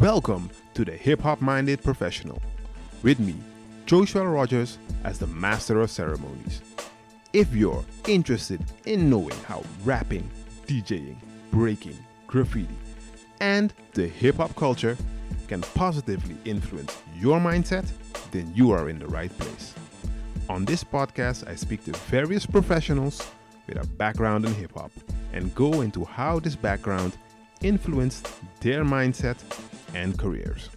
Welcome to the Hip Hop Minded Professional. With me, Josuël Rogers, as the Master of Ceremonies. If you're interested in knowing how rapping, DJing, breaking, graffiti, and the hip hop culture can positively influence your mindset, then you are in the right place. On this podcast, I speak to various professionals with a background in hip hop and go into how this background influenced their mindset and careers.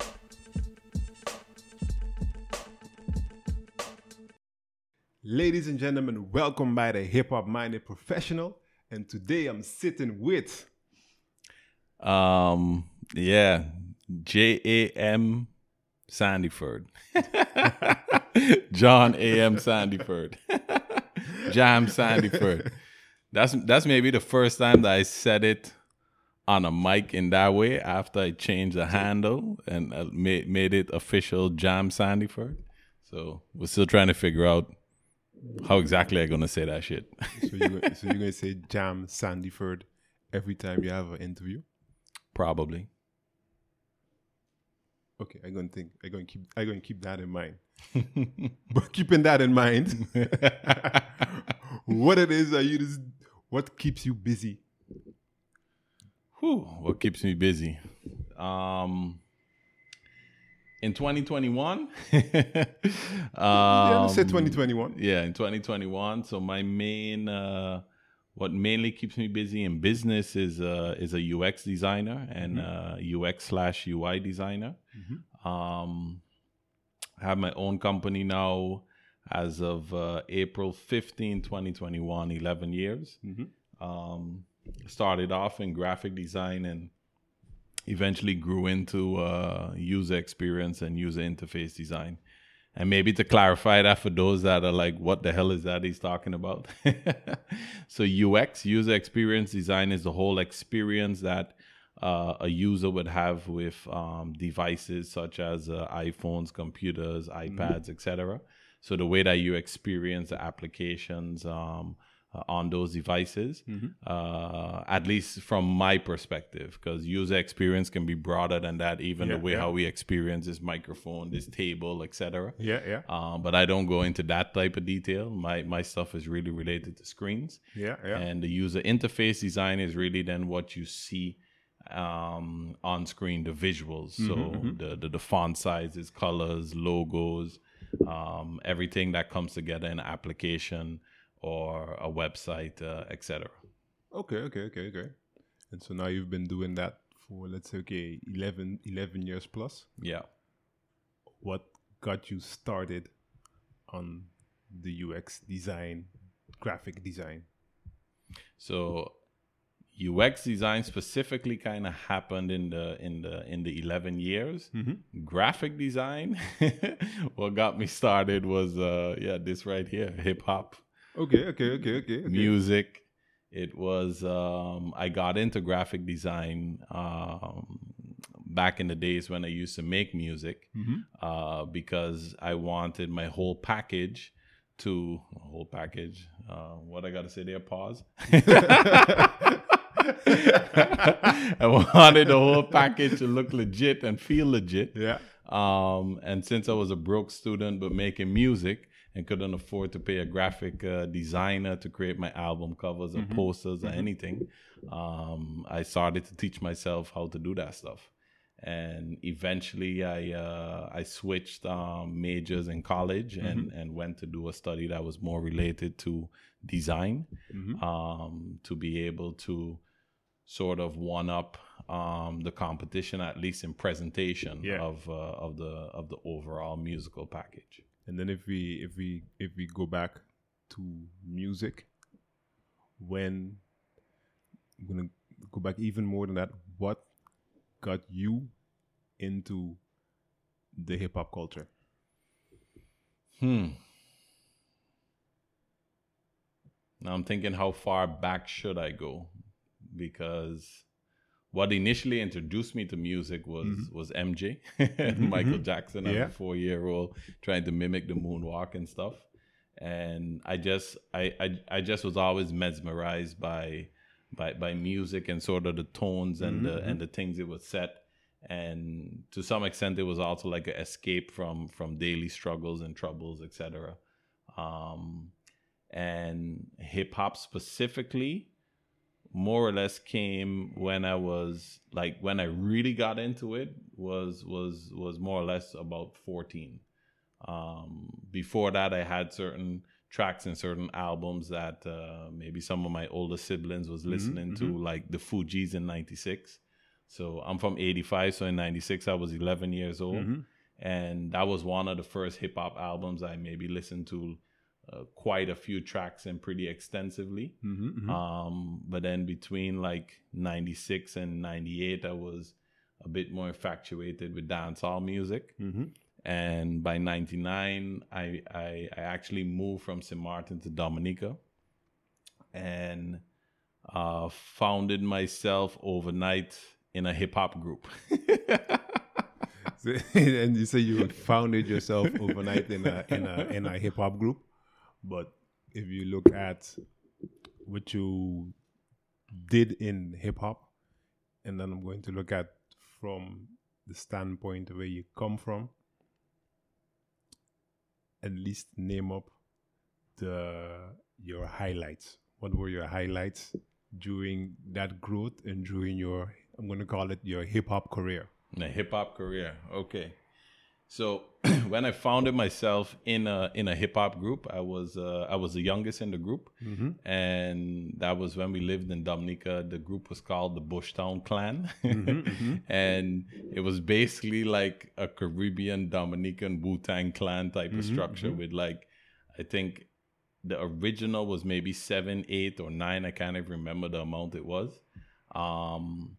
Ladies and gentlemen, welcome by the Hip Hop Minded Professional. And today I'm sitting with Um, yeah, J A M Sandiford, John A M Sandiford, Jam Sandiford. That's that's maybe the first time that I said it on a mic in that way after I changed the handle and uh, made made it official Jam Sandiford. So we're still trying to figure out how exactly I'm gonna say that shit. so you're, gonna- so you're gonna say Jam Sandiford every time you have an interview. Probably. Okay, I'm gonna think. I'm gonna keep. I'm gonna keep that in mind. but keeping that in mind, what it is that you just, what keeps you busy? Whew, what keeps me busy? Um, in 2021, yeah, um, let's say 2021. yeah, in 2021. So my main, uh, what mainly keeps me busy in business is uh, is a UX designer and uh, UX slash UI designer. Um, I have my own company now as of uh, April 15, 2021, 11 years. Um, started off in graphic design and eventually grew into uh, user experience and user interface design. And maybe to clarify that for those that are like, what the hell is that he's talking about? so, UX, user experience design, is the whole experience that uh, a user would have with um, devices such as uh, iPhones, computers, iPads, etc. So, the way that you experience the applications, um, on those devices, uh, at least from my perspective, because user experience can be broader than that, even Yeah, the way yeah. how we experience this microphone, this table, etc. Yeah, yeah, Um, but I don't go into that type of detail. My my stuff is really related to screens, yeah, yeah. and the user interface design is really then what you see um, on screen, the visuals. So the, the the font sizes, colors, logos, um, everything that comes together in application or a website, uh, etc. Okay, okay, okay, okay. And so now you've been doing that for let's say okay 11, 11 years plus. Yeah. What got you started on the UX design, graphic design? So UX design specifically kind of happened in the in the in the 11 years. Graphic design what got me started was uh yeah, this right here, hip hop, Okay, okay, okay, okay. okay. music. It was um I got into graphic design um back in the days when I used to make music uh because I wanted my whole package to whole package. Uh, what I gotta say there? Pause. I wanted the whole package to look legit and feel legit. Yeah. Um, and since I was a broke student but making music and couldn't afford to pay a graphic uh, designer to create my album covers or posters or anything, um, I started to teach myself how to do that stuff. And eventually, I uh, I switched um, majors in college and, and went to do a study that was more related to design um, to be able to sort of one up um, the competition at least in presentation Yeah. of uh, of the of the overall musical package. And then if we if we if we go back to music, when I'm gonna go back even more than that, what got you into the hip hop culture? Hmm. Now I'm thinking how far back should I go? Because what initially introduced me to music was mm-hmm. was MJ, mm-hmm, mm-hmm. Michael Jackson as Yeah. a four year old trying to mimic the moonwalk and stuff. And I just I, I I just was always mesmerized by by by music and sort of the tones and the and the things it would set. and to some extent it was also like an escape from from daily struggles and troubles etc um, and hip hop specifically more or less came when I was like when I really got into it was was was more or less about 14. Um, before that, I had certain tracks and certain albums that uh, maybe some of my older siblings was mm-hmm, listening mm-hmm, to, mm-hmm. like the Fugees in '96. So I'm from '85, so in '96 I was 11 years old, mm-hmm. and that was one of the first hip hop albums I maybe listened to uh, quite a few tracks and pretty extensively. Mm-hmm, mm-hmm. Um, but then between like 96 and 98, I was a bit more infatuated with dancehall music. Mm-hmm. And by 99, I, I, I, actually moved from St. Martin to Dominica and uh, founded myself overnight in a hip hop group. and you say you founded yourself overnight in a in a in a hip hop group? But if you look at what you did in hip hop, and then I'm going to look at from the standpoint where you come from, at least name up the your highlights. What were your highlights during that growth and during your I'm going to call it your hip hop career? The hip hop career. Okay. So when I founded myself in a in a hip hop group, I was uh, I was the youngest in the group, mm-hmm. and that was when we lived in Dominica. The group was called the Bushtown Clan, mm-hmm, mm-hmm. and it was basically like a Caribbean Dominican Wu Tang Clan type of mm-hmm, structure mm-hmm. with like, I think the original was maybe seven, eight, or nine. I can't even remember the amount it was. Um,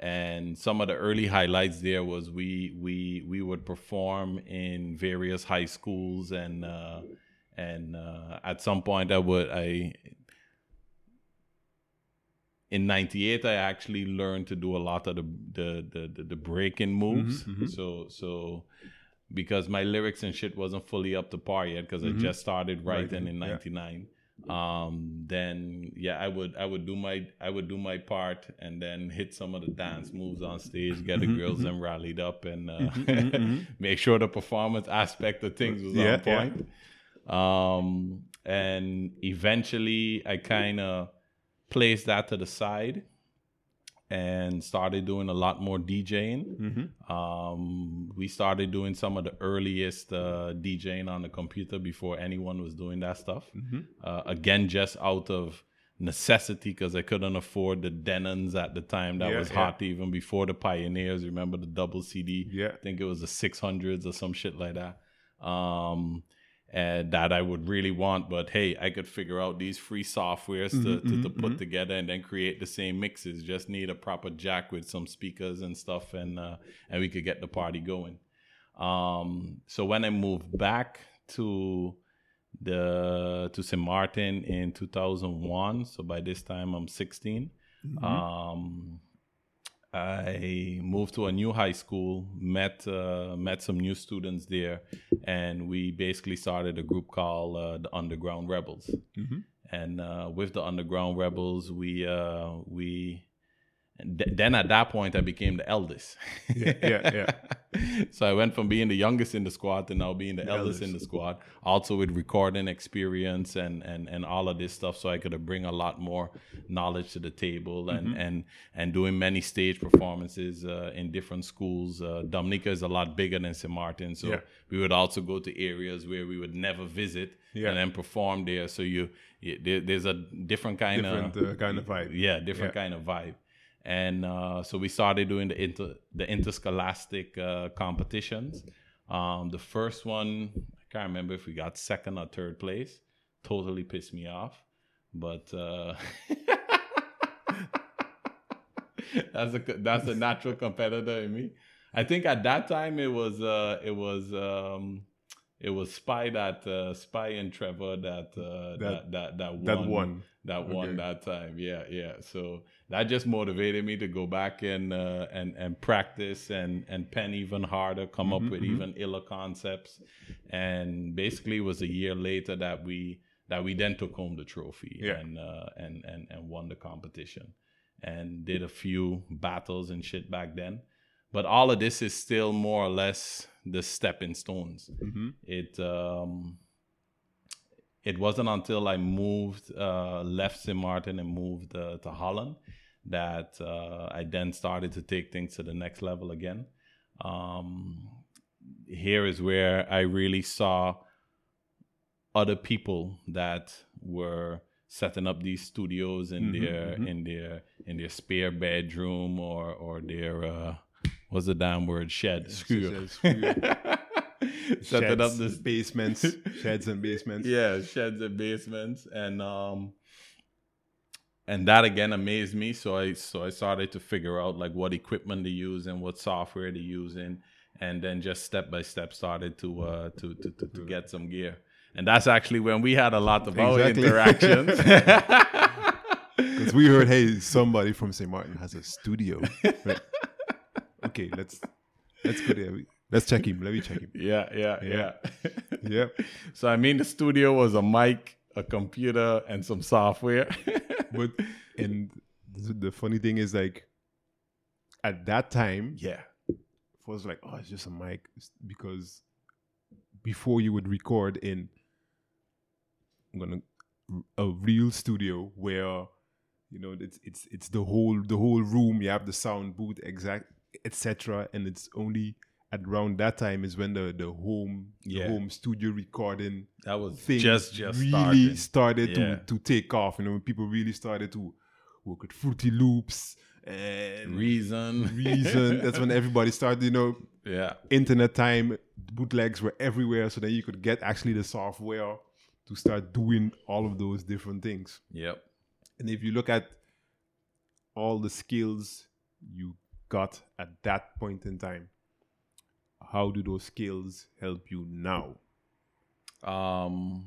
and some of the early highlights there was we we we would perform in various high schools and uh, and uh, at some point I would I in 98 I actually learned to do a lot of the the the, the, the breaking moves mm-hmm, mm-hmm. so so because my lyrics and shit wasn't fully up to par yet because mm-hmm. I just started writing right. in 99 um then yeah i would i would do my i would do my part and then hit some of the dance moves on stage get the mm-hmm, girls mm-hmm. them rallied up and uh, mm-hmm, mm-hmm. make sure the performance aspect of things was yeah, on point yeah. um and eventually i kind of placed that to the side and started doing a lot more DJing. Mm-hmm. Um, we started doing some of the earliest uh, DJing on the computer before anyone was doing that stuff. Mm-hmm. Uh, again, just out of necessity because I couldn't afford the Denons at the time. That yeah, was hot yeah. even before the Pioneers. Remember the double CD? Yeah, I think it was the 600s or some shit like that. Um, and that I would really want. But hey, I could figure out these free softwares to, mm-hmm, to, to, put mm-hmm. together and then create the same mixes. Just need a proper jack with some speakers and stuff, and uh, and we could get the party going. Um, so when I moved back to the to St. Martin in 2001, so by this time I'm 16. Mm-hmm. Um, I moved to a new high school, met uh, met some new students there, and we basically started a group called uh, the Underground Rebels. Mm-hmm. And uh, with the Underground Rebels, we uh, we then at that point I became the eldest. yeah, yeah, yeah. so I went from being the youngest in the squad to now being the, the eldest, eldest, in the squad. Also with recording experience and and and all of this stuff, so I could bring a lot more knowledge to the table and mm-hmm. and and doing many stage performances uh, in different schools. Uh, Dominica is a lot bigger than St. Martin, so yeah. we would also go to areas where we would never visit yeah. and then perform there. So you, you there, there's a different kind different, of uh, kind of vibe. Yeah, different yeah. kind of vibe and uh, so we started doing the inter the interscholastic uh, competitions. Um, the first one, I can't remember if we got second or third place. Totally pissed me off, but uh, that's a that's a natural competitor in me. I think at that time it was uh, it was um, it was Spy that uh, Spy and Trevor that uh, that, that that that won that won that okay. won that time. Yeah, yeah. So that just motivated me to go back and uh, and and practice and and pen even harder, come mm-hmm, up with mm-hmm. even iller concepts. And basically, it was a year later that we that we then took home the trophy yeah. and uh, and and and won the competition and did a few battles and shit back then. but all of this is still more or less the stepping stones. Mm-hmm. It um, it wasn't until I moved, uh, left St. Martin and moved uh, to Holland that uh, I then started to take things to the next level again. Um, here is where I really saw other people that were setting up these studios in Mhm, their mhm. in their in their spare bedroom or or their what's the damn word shed schuur. setting up this basements, sheds and basements. yeah sheds and basements and um and that again amazed me so i so i started to figure out like what equipment to use and what software to use in and then just step by step started to uh to to, to, to get some gear and that's actually when we had a lot of our interactions Because we heard, hey, somebody from St. Martin has a studio. Right. Okay, let's let's go there. Let's check him. Let me check him. yeah yeah yeah, Yep. so i mean the studio was a mic a computer and some software But and the funny thing is, like, at that time, yeah was like, oh, it's just a mic, because before you would record in, I'm gonna a real studio where you know it's it's it's the whole the whole room. You have the sound booth, exact, etc. And it's only at around that time is when the the home Yeah. the home studio recording that was thing just just really starting. started Yeah. to to take off. You know, when people really started to work with Fruity Loops and reason Reason. That's when everybody started. You know, yeah internet time bootlegs were everywhere, so then you could get actually the software to start doing all of those different things. yep And if you look at all the skills you got at that point in time, how do those skills help you now? Um,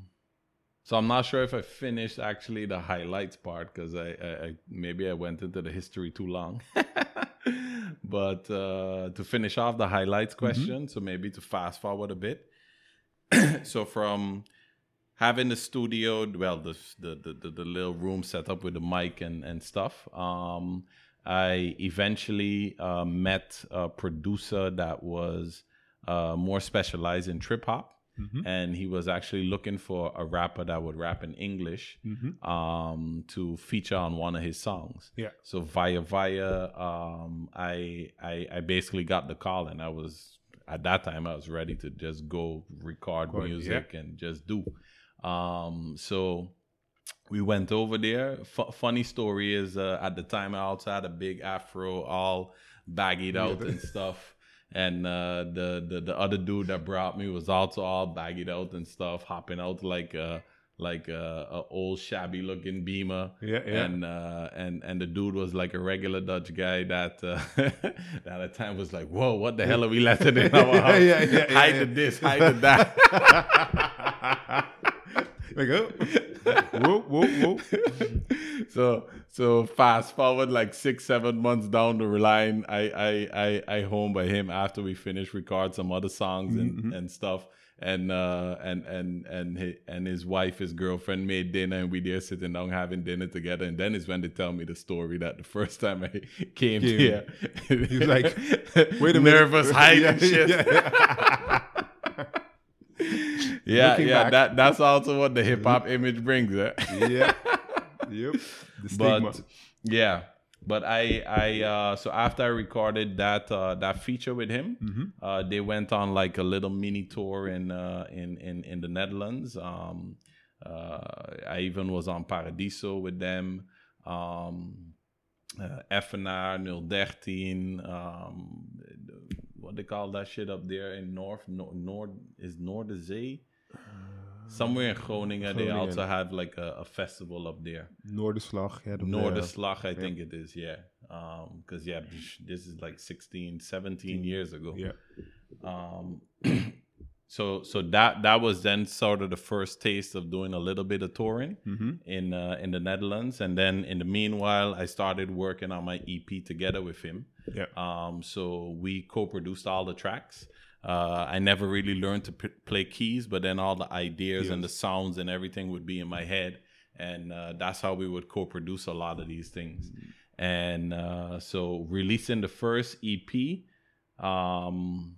so I'm not sure if I finished actually the highlights part because I, I, I maybe I went into the history too long. but uh, to finish off the highlights question, so maybe to fast forward a bit. so from having the studio, well, the the, the the the little room set up with the mic and and stuff. Um, I eventually uh, met a producer that was uh, more specialized in trip hop and he was actually looking for a rapper that would rap in English um, to feature on one of his songs. Yeah. So via via, um, I, I I basically got the call, and I was at that time I was ready to just go record Record, music and just do. Um, so we went over there. F- funny story is uh, at the time I also had a big afro, all baggied out and stuff. And uh, the, the the other dude that brought me was also all baggied out and stuff, hopping out like a like a, a old shabby looking beamer. Yeah, yeah. And uh, and and the dude was like a regular Dutch guy that uh, that at the time was like, whoa, what the hell are we letting in our house? yeah, yeah, hide yeah. the this, hide that. like, oh, whoa, whoop, whoop. so so fast forward like six seven months down the line i i i, I home by him after we finished record some other songs and and stuff and uh and and and his, and his wife his girlfriend made dinner and we there sitting down having dinner together and then is when they tell me the story that the first time i came, Came. here He was like, wait a minute. nervous hiding Yeah, shit yeah. yeah Looking yeah back. that that's also what the hip-hop image brings eh? yeah. Yep. The stigma. but yeah but i i uh so after i recorded that uh that feature with him Mm-hmm. uh they went on like a little mini tour in uh in in in the netherlands um uh i even was on paradiso with them um uh, FNR 013 um what they call that shit up there in north no, nord is Noorderzee somewhere in Groningen, they Groningen. also have like a, a festival up there Noorderslag. Eh, Noorderslag, I think it is, yeah. Um, because yeah, this is like 16, 17 years ago. Yeah. Um, so so that that was then sort of the first taste of doing a little bit of touring Mm-hmm. in uh, in the Netherlands, and then in the meanwhile, I started working on my EP together with him. Yeah. Um, so we co-produced all the tracks. Uh, I never really learned to p- play keys, but then all the ideas and the sounds and everything would be in my head, and uh, that's how we would co-produce a lot of these things. And uh, so releasing the first EP Um,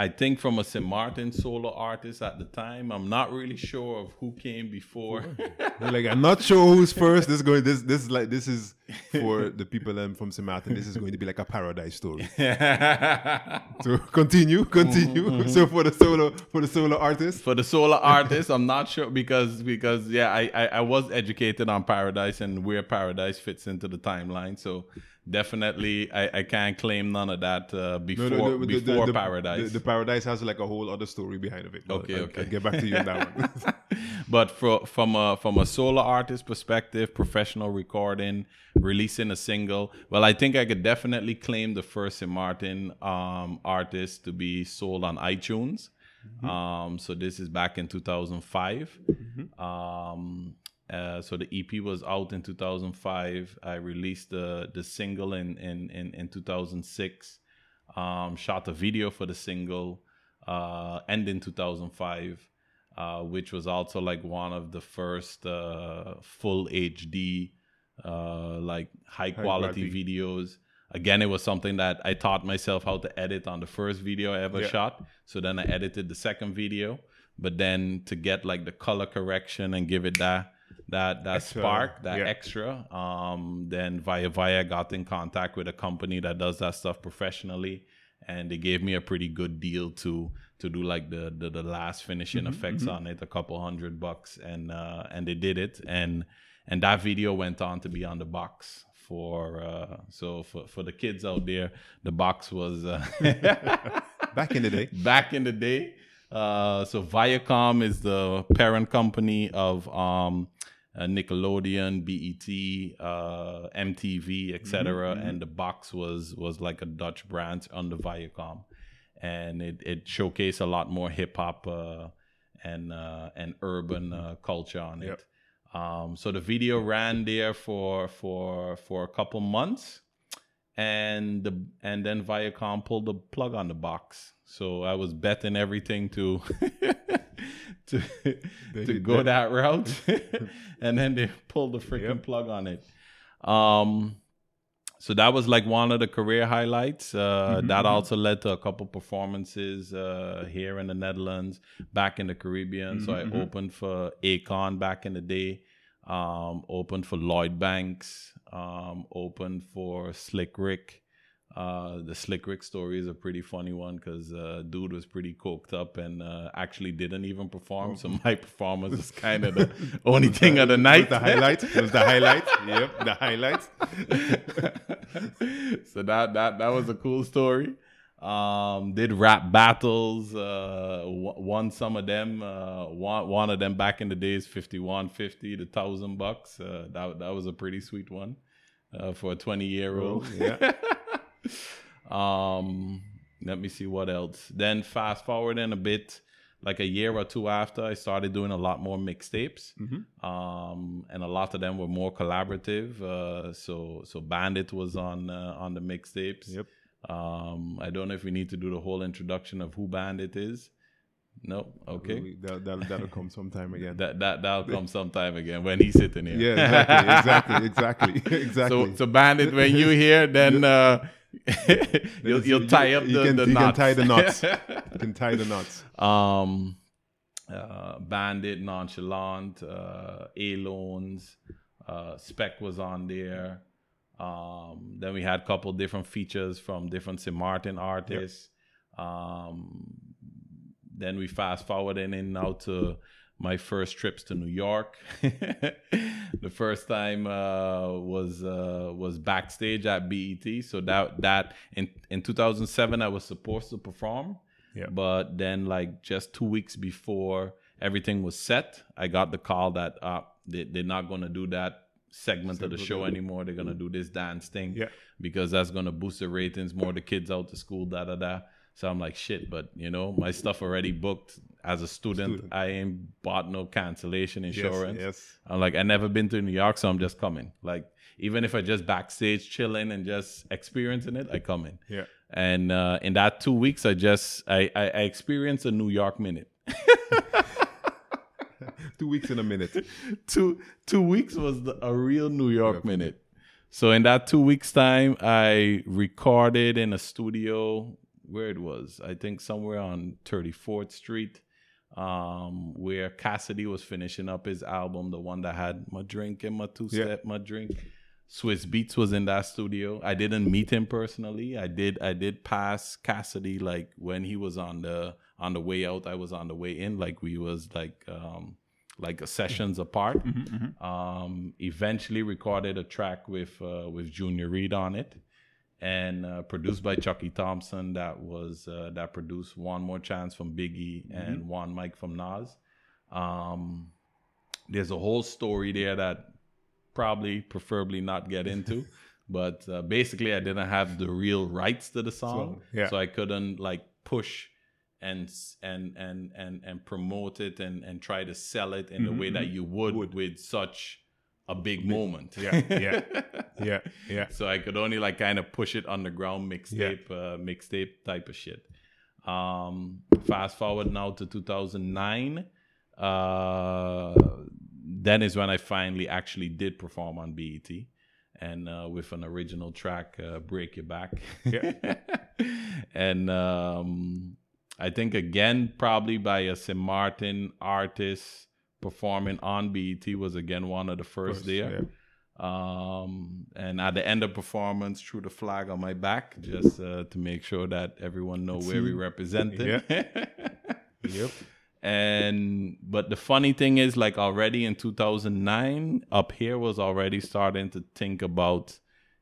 I think from a St. Martin solo artist at the time. I'm not really sure of who came before. like I'm not sure who's first. This is going. This this is like this is for the people um, from St. Martin. This is going to be like a paradise story. so continue, continue. Mm-hmm. So for the solo for the solo artist, for the solo artist, I'm not sure because because yeah, I, I I was educated on paradise and where paradise fits into the timeline. So definitely I, I can't claim none of that uh, before no, no, before the, the, paradise the, the, paradise has like a whole other story behind of it okay I, okay I'll get back to you on that one but for, from a from a solo artist perspective professional recording releasing a single well i think i could definitely claim the first St. martin um, artist to be sold on itunes mm-hmm. um, so this is back in 2005 mm-hmm. um, uh, so the EP was out in 2005. I released the the single in in in, in 2006. Um, shot a video for the single, uh, and in 2005, uh, which was also like one of the first uh, full HD, uh, like high quality videos. Again, it was something that I taught myself how to edit on the first video I ever yeah. shot. So then I edited the second video, but then to get like the color correction and give it that that that extra, spark, that yeah. extra. Um, then Via Via got in contact with a company that does that stuff professionally, and they gave me a pretty good deal to to do like the the, the last finishing mm-hmm, effects mm-hmm. on it, a couple hundred bucks, and uh, and they did it, and and that video went on to be on the box for uh, so for for the kids out there, the box was uh, back in the day. Back in the day. Uh, so Viacom is the parent company of um, uh, Nickelodeon, BET, uh, MTV, etc. Mm-hmm, mm-hmm. And the box was was like a Dutch brand under Viacom, and it it showcased a lot more hip hop uh, and uh, and urban uh, culture on yep. it. Um, so the video ran there for for for a couple months, and the and then Viacom pulled the plug on the box. So I was betting everything to to to go that, that route, and then they pulled the freaking yep. plug on it. Um, so that was like one of the career highlights. Uh, mm-hmm, that mm-hmm. also led to a couple performances uh, here in the Netherlands, back in the Caribbean. Mm-hmm, so I mm-hmm. opened for Akon back in the day. Um, opened for Lloyd Banks. Um, opened for Slick Rick. Uh, the Slick Rick story is a pretty funny one because uh, dude was pretty coked up and uh, actually didn't even perform. So my performance was kind of the only thing of the night. the highlight. It was the highlight. yep, the highlight. so that that that was a cool story. Um, did rap battles. Uh, won some of them. Uh, one one of them back in the days, fifty one fifty, the thousand bucks. Uh, that that was a pretty sweet one uh, for a twenty year old. Yeah. um, let me see what else. Then fast forward in a bit, like a year or two after, I started doing a lot more mixtapes, mm-hmm. um, and a lot of them were more collaborative. Uh, so so Bandit was on uh, on the mixtapes. Yep. Um, I don't know if we need to do the whole introduction of who Bandit is. No, okay. That, that, that'll come sometime again. that, that, that'll come sometime again when he's sitting here. Yeah, exactly, exactly, exactly, exactly. So, so Bandit, when you hear, then uh, you'll, you'll tie up the, you can, the you knots. can tie the knots. you can tie the knots. Um, uh, Bandit, Nonchalant, uh, A Loans, uh, Spec was on there. Um, then we had a couple different features from different St. Martin artists. Yep. Um, then we fast forward in now to my first trips to New York. the first time uh, was uh, was backstage at BET. So that that in in 2007 I was supposed to perform, yeah. but then like just two weeks before everything was set, I got the call that uh, they, they're not going to do that segment of the show anymore. They're gonna do this dance thing yeah. because that's gonna boost the ratings, more the kids out to school, da da da. So I'm like, shit, but you know, my stuff already booked as a student. student. I ain't bought no cancellation insurance. Yes, yes. I'm like, I never been to New York, so I'm just coming. Like, even if I just backstage chilling and just experiencing it, I come in. Yeah. And uh, in that two weeks, I just I I, I experienced a New York minute. two weeks in a minute. two two weeks was the, a real New York minute. So in that two weeks time, I recorded in a studio where it was. I think somewhere on 34th Street, um, where Cassidy was finishing up his album, the one that had my drink and my two step, my drink. Swizz Beatz was in that studio. I didn't meet him personally. I did I did pass Cassidy like when he was on the on the way out, I was on the way in. Like we was like um like sessions apart. Mm-hmm, mm-hmm. Um, eventually recorded a track with uh, with Junior Reid on it, and uh, produced by Chucky Thompson. That was uh, that produced One More Chance from Biggie and One Mic from Nas. Um, there's a whole story there that probably preferably not get into. but uh, basically, I didn't have the real rights to the song, So, yeah. so I couldn't like push and and and and and promote it and and try to sell it in the way that you would, Would. with such a big moment. Yeah, yeah. Yeah, yeah. So I could only like kind of push it underground mixtape, uh, mixtape type of shit. Um, fast forward now to 2009. Uh, then is when I finally actually did perform on BET, and uh, with an original track, uh, "Break Your Back." Yeah. and um, I think again, probably by a St. Martin artist performing on BET was again one of the first, First, there. Um, and at the end of performance, threw the flag on my back just uh, to make sure that everyone know where we represented. Yep. and but the funny thing is, like already in 2009, up here was already starting to think about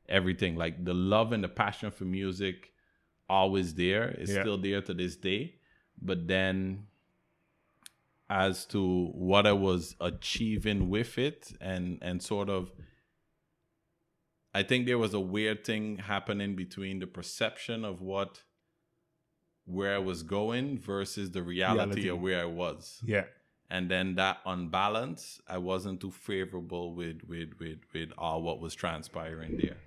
everything. Like the love and the passion for music, always there. It's Yeah. still there to this day. But then as to what I was achieving with it and and sort of I think there was a weird thing happening between the perception of what where I was going versus the reality, Reality. of where I was. Yeah. And then that unbalance, I wasn't too favorable with with with with all what was transpiring there.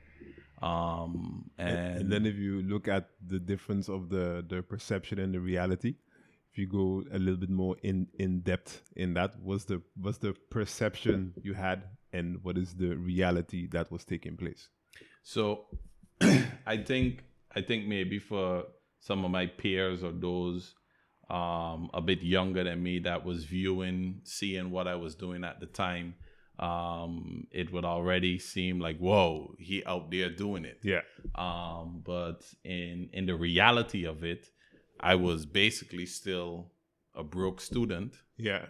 Um and, And, and then if you look at the difference of the the perception and the reality, if you go a little bit more in in depth in that, what's the what's the perception you had and what is the reality that was taking place? So I think I think maybe for some of my peers or those um, a bit younger than me that was viewing, seeing what I was doing at the time, um, it would already seem like, whoa, he out there doing it. Yeah. Um, but in in the reality of it, I was basically still a broke student, Yeah.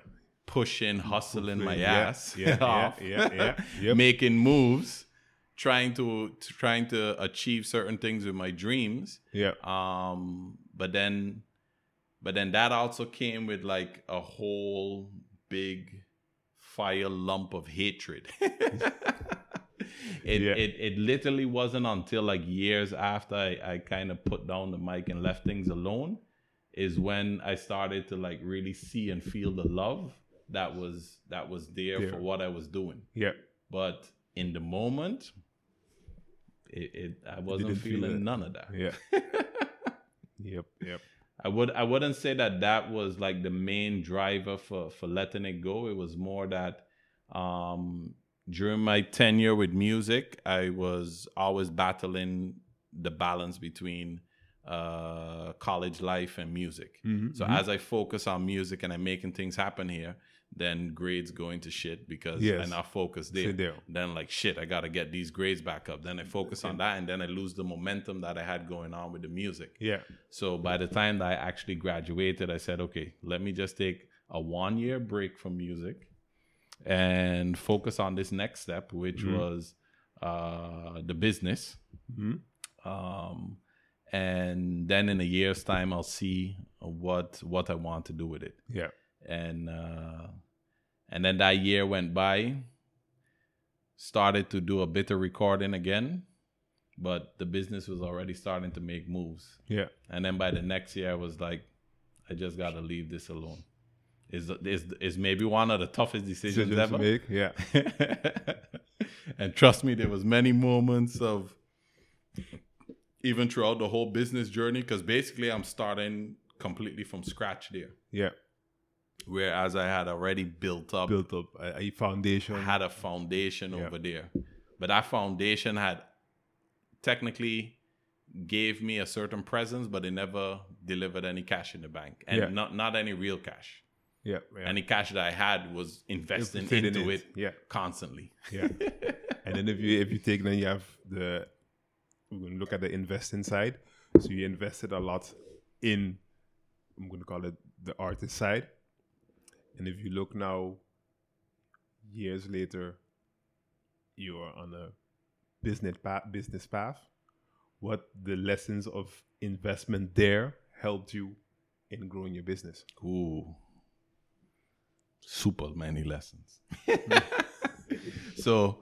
pushing, hustling my Yeah, ass yeah, yeah, off, yeah, yeah, yep. making moves, trying to, to trying to achieve certain things with my dreams. Yeah. Um, but then, but then that also came with like a whole big fire lump of hatred. it, Yeah. it it literally wasn't until like years after I, I kind of put down the mic and left things alone is when I started to like really see and feel the love that was that was there There. for what I was doing. Yeah. But in the moment, it, it I wasn't didn't feel feeling none of that. Yeah. yep. Yep. I would I wouldn't say that that was like the main driver for for letting it go. It was more that um, during my tenure with music, I was always battling the balance between uh, college life and music. Mhm, So as I focus on music and I'm making things happen here, then grades go into shit because Yes. I'm not focused there. There. Then like shit, I gotta get these grades back up. Then I focus on that, and then I lose the momentum that I had going on with the music. Yeah. So by the time that I actually graduated, I said, okay, let me just take a one year break from music and focus on this next step, which was uh, the business. Mhm. Um, and then in a year's time, I'll see what what I want to do with it. Yeah. And uh, and then that year went by. Started to do a bit of recording again, but the business was already starting to make moves. Yeah. And then by the next year, I was like, I just got to leave this alone. Is is is maybe one of the toughest decisions Decisions to ever. make. Yeah. and trust me, there was many moments of even throughout the whole business journey, because basically I'm starting completely from scratch there. Yeah. Whereas I had already built up, Built up a, foundation. had a foundation Yeah. over there. but that foundation had technically gave me a certain presence, but it never delivered any cash in the bank, and Yeah. not not any real cash. Yeah. yeah. Any cash that I had was investing Fit in into it, Yeah. constantly. Yeah. and then if you if you take then you have the we're going to look at the investing side. So you invested a lot in I'm going to call it the artist side. And if you look now years later you're on a business path business path what the lessons of investment there helped you in growing your business Ooh, super many lessons. so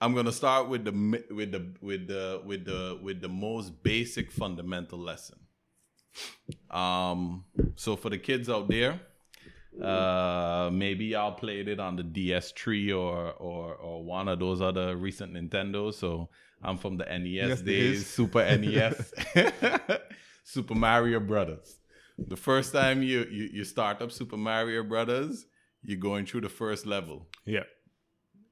I'm gonna start with the with the with the with the with the most basic fundamental lesson. Um, so for the kids out there, uh, maybe y'all played it on the DS3 or or or one of those other recent Nintendos. So I'm from the NES Yes, days. Super NES, Super Mario Brothers. The first time you, you you start up Super Mario Brothers, you're going through the first level. yeah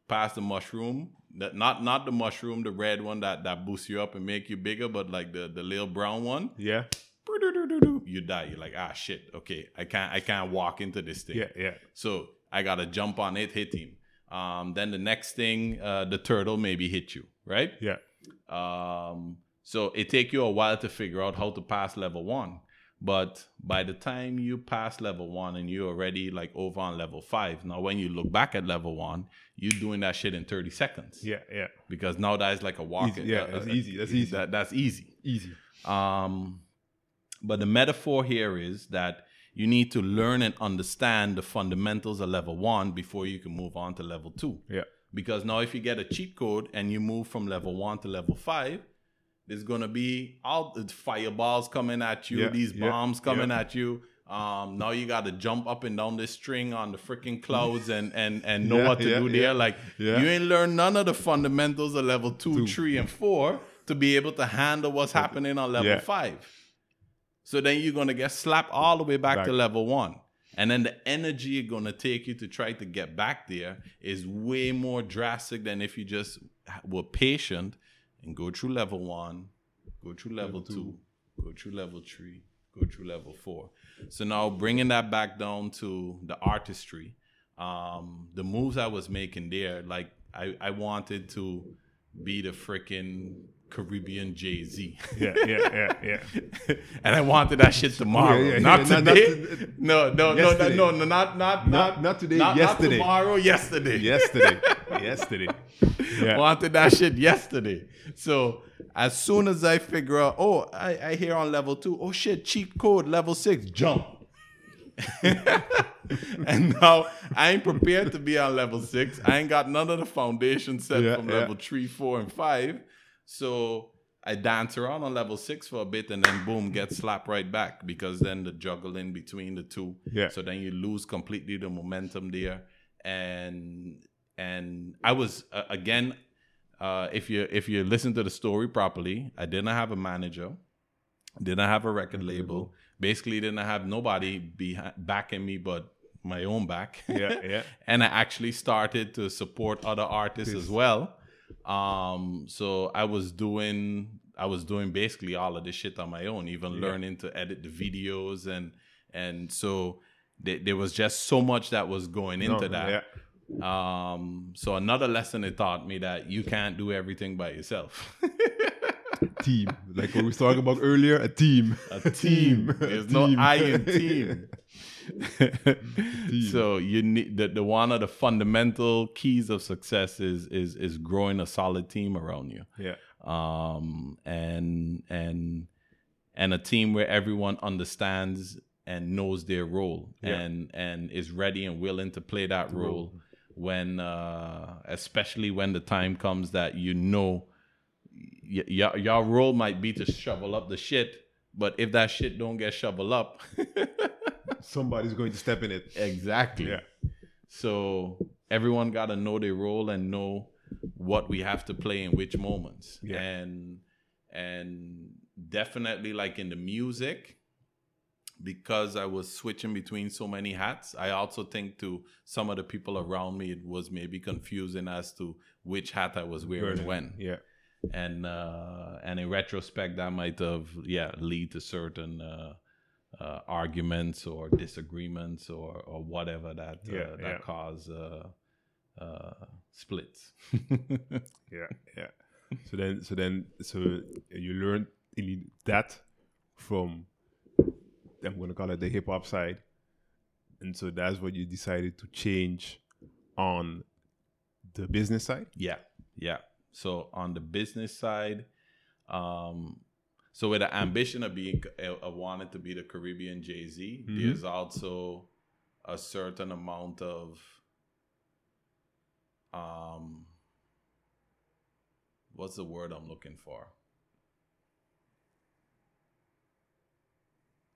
Past the mushroom, that not not the mushroom, the red one that that boosts you up and make you bigger, but like the the little brown one. yeah You die. You're like, ah shit. Okay, I can't I can't walk into this thing. yeah yeah So I gotta jump on it, hit him. Um, then the next thing, uh, the turtle maybe hit you, right? yeah Um, so it take you a while to figure out how to pass level one. But by the time you pass level one and you're already like over on level five, now when you look back at level one, you're doing that shit in 30 seconds. yeah yeah Because now that's like a walk. Easy. Yeah, uh, that's uh, easy. That's easy. That, that's easy. easy Um, but the metaphor here is that you need to learn and understand the fundamentals of level one before you can move on to level two. yeah Because now, if you get a cheat code and you move from level one to level five, there's gonna be all the fireballs coming at you, these bombs coming at you. Um, now you got to jump up and down this string on the freaking clouds and and and know Yeah, what to yeah, do there. yeah, Like you ain't learned none of the fundamentals of level two, Two. three, and four to be able to handle what's happening on level five. So then you're gonna get slapped all the way back, Back. to level one. And then the energy you're gonna take you to try to get back there is way more drastic than if you just were patient and go through level one, go through level, Level two, two. go through level three, go through level four. So now bringing that back down to the artistry, um, the moves I was making there, like I, I wanted to be the freaking Caribbean Jay Z. yeah yeah yeah yeah and I wanted that shit tomorrow, Yeah, yeah, not yeah, not- not today. to- no, no, no, Yesterday. no, no, not not Not- not today, not, yesterday. Not tomorrow, yesterday. yesterday yesterday yeah Wanted that shit yesterday. So as soon as I figure out, oh, I, I hear on level two, oh shit, cheat code level six, jump. and now I ain't prepared to be on level six. I ain't got none of the foundation set Yeah, from level three, four, and five. So I dance around on level six for a bit and then boom, get slapped right back because then the juggling between the two. Yeah. So then you lose completely the momentum there. And and I was uh, again, uh, if you if you listen to the story properly, I didn't have a manager, didn't have a record label, basically didn't have nobody behind backing me but my own back. Yeah, yeah. and I actually started to support other artists as well. Um, so I was doing I was doing basically all of this shit on my own, even Yeah. learning to edit the videos and and so th- there was just so much that was going into No, that. yeah Um, so another lesson it taught me that you can't do everything by yourself. team like what we was talking about earlier a team A team. There's no team. I in team. so you need the, the one of the fundamental keys of success is is is growing a solid team around you. yeah Um and and and a team where everyone understands and knows their role Yeah. and and is ready and willing to play that role. role when uh especially when the time comes that you know y- y- your role might be to shovel up the shit but if that shit don't get shoveled up somebody's going to step in it exactly yeah so everyone got to know their role and know what we have to play in which moments Yeah. and and definitely like in the music because I was switching between so many hats, I also think to some of the people around me, it was maybe confusing as to which hat I was wearing when. Yeah. And uh, and in retrospect, that might have yeah lead to certain uh, uh, arguments or disagreements or or whatever that uh, Yeah, that yeah. cause uh, uh, splits. Yeah, yeah. So then, so then, so you learned in that from I'm gonna call it the hip hop side, and so that's what you decided to change on the business side. Yeah, yeah. So on the business side, um, so with the ambition of being, I I wanted to be the Caribbean Jay Z. Mhm. There's also a certain amount of, um, what's the word I'm looking for?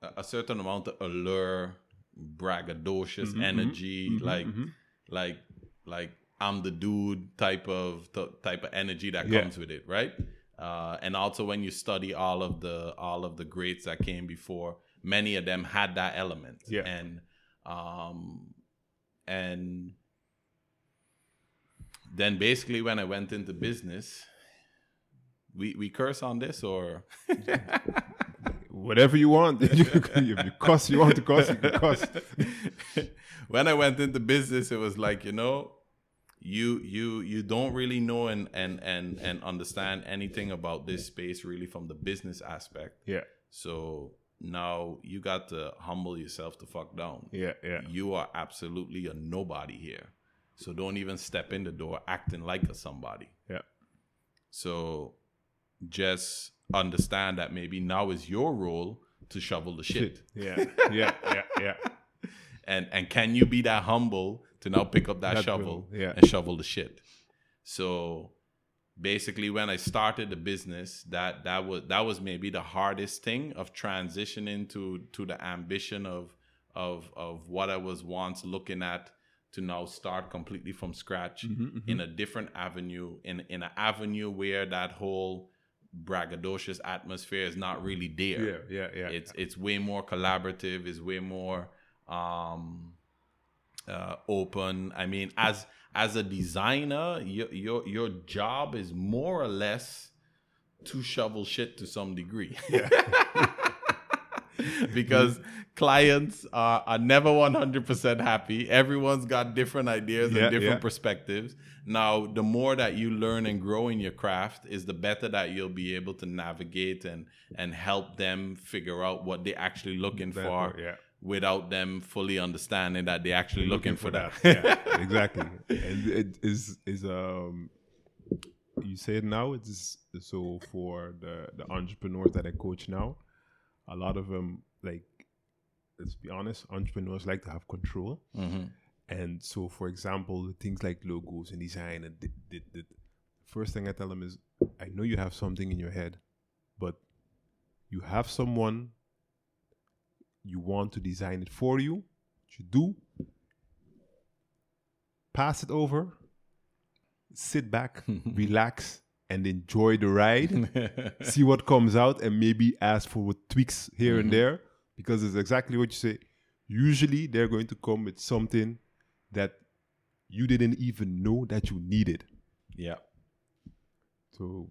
A, a certain amount of allure, braggadocious Mhm, mhm, energy, Mhm, like mhm. like like I'm the dude type of t- type of energy that Yeah. comes with it, right? Uh, and also when you study all of the all of the greats that came before, many of them had that element. Yeah. And um and then basically when I went into business, we we curse on this or whatever you want. you, you cuss, you want to cuss, you can cuss. when I went into business, it was like you know, you you you don't really know and and and and understand anything about this space really from the business aspect. Yeah, So now you got to humble yourself to fuck down. yeah, yeah. You are absolutely a nobody here. So don't even step in the door acting like a somebody. Yeah. So just understand that maybe now is your role to shovel the shit. Yeah, yeah, yeah, yeah. and and can you be that humble to now pick up that, That shovel yeah. and shovel the shit so basically when i started the business that that was that was maybe the hardest thing of transitioning to to the ambition of of of what i was once looking at to now start completely from scratch Mhm, in a different avenue in in an avenue where that whole braggadocious atmosphere is not really there Yeah, yeah, yeah. it's it's way more collaborative it's way more um uh open. I mean as as a designer your your your job is more or less to shovel shit to some degree. Because clients are, are never 100% happy. Everyone's got different ideas Yeah, and different yeah. perspectives. Now the more that you learn and grow in your craft is the better that you'll be able to navigate and and help them figure out what they're actually looking That- for. yeah. Without them fully understanding that they're actually looking, for that, yeah, exactly. And it is is um you say it now. It's so for the the entrepreneurs that I coach now, a lot of them like let's be honest, entrepreneurs like to have control. Mhm. And so, for example, things like logos and design, and the, the, the first thing I tell them is, I know you have something in your head, but you have someone you want to design it for you. What you do, pass it over, sit back, relax, and enjoy the ride. see what comes out, and maybe ask for tweaks here and mm-hmm. there, because it's exactly what you say. Usually, they're going to come with something that you didn't even know that you needed. yeah So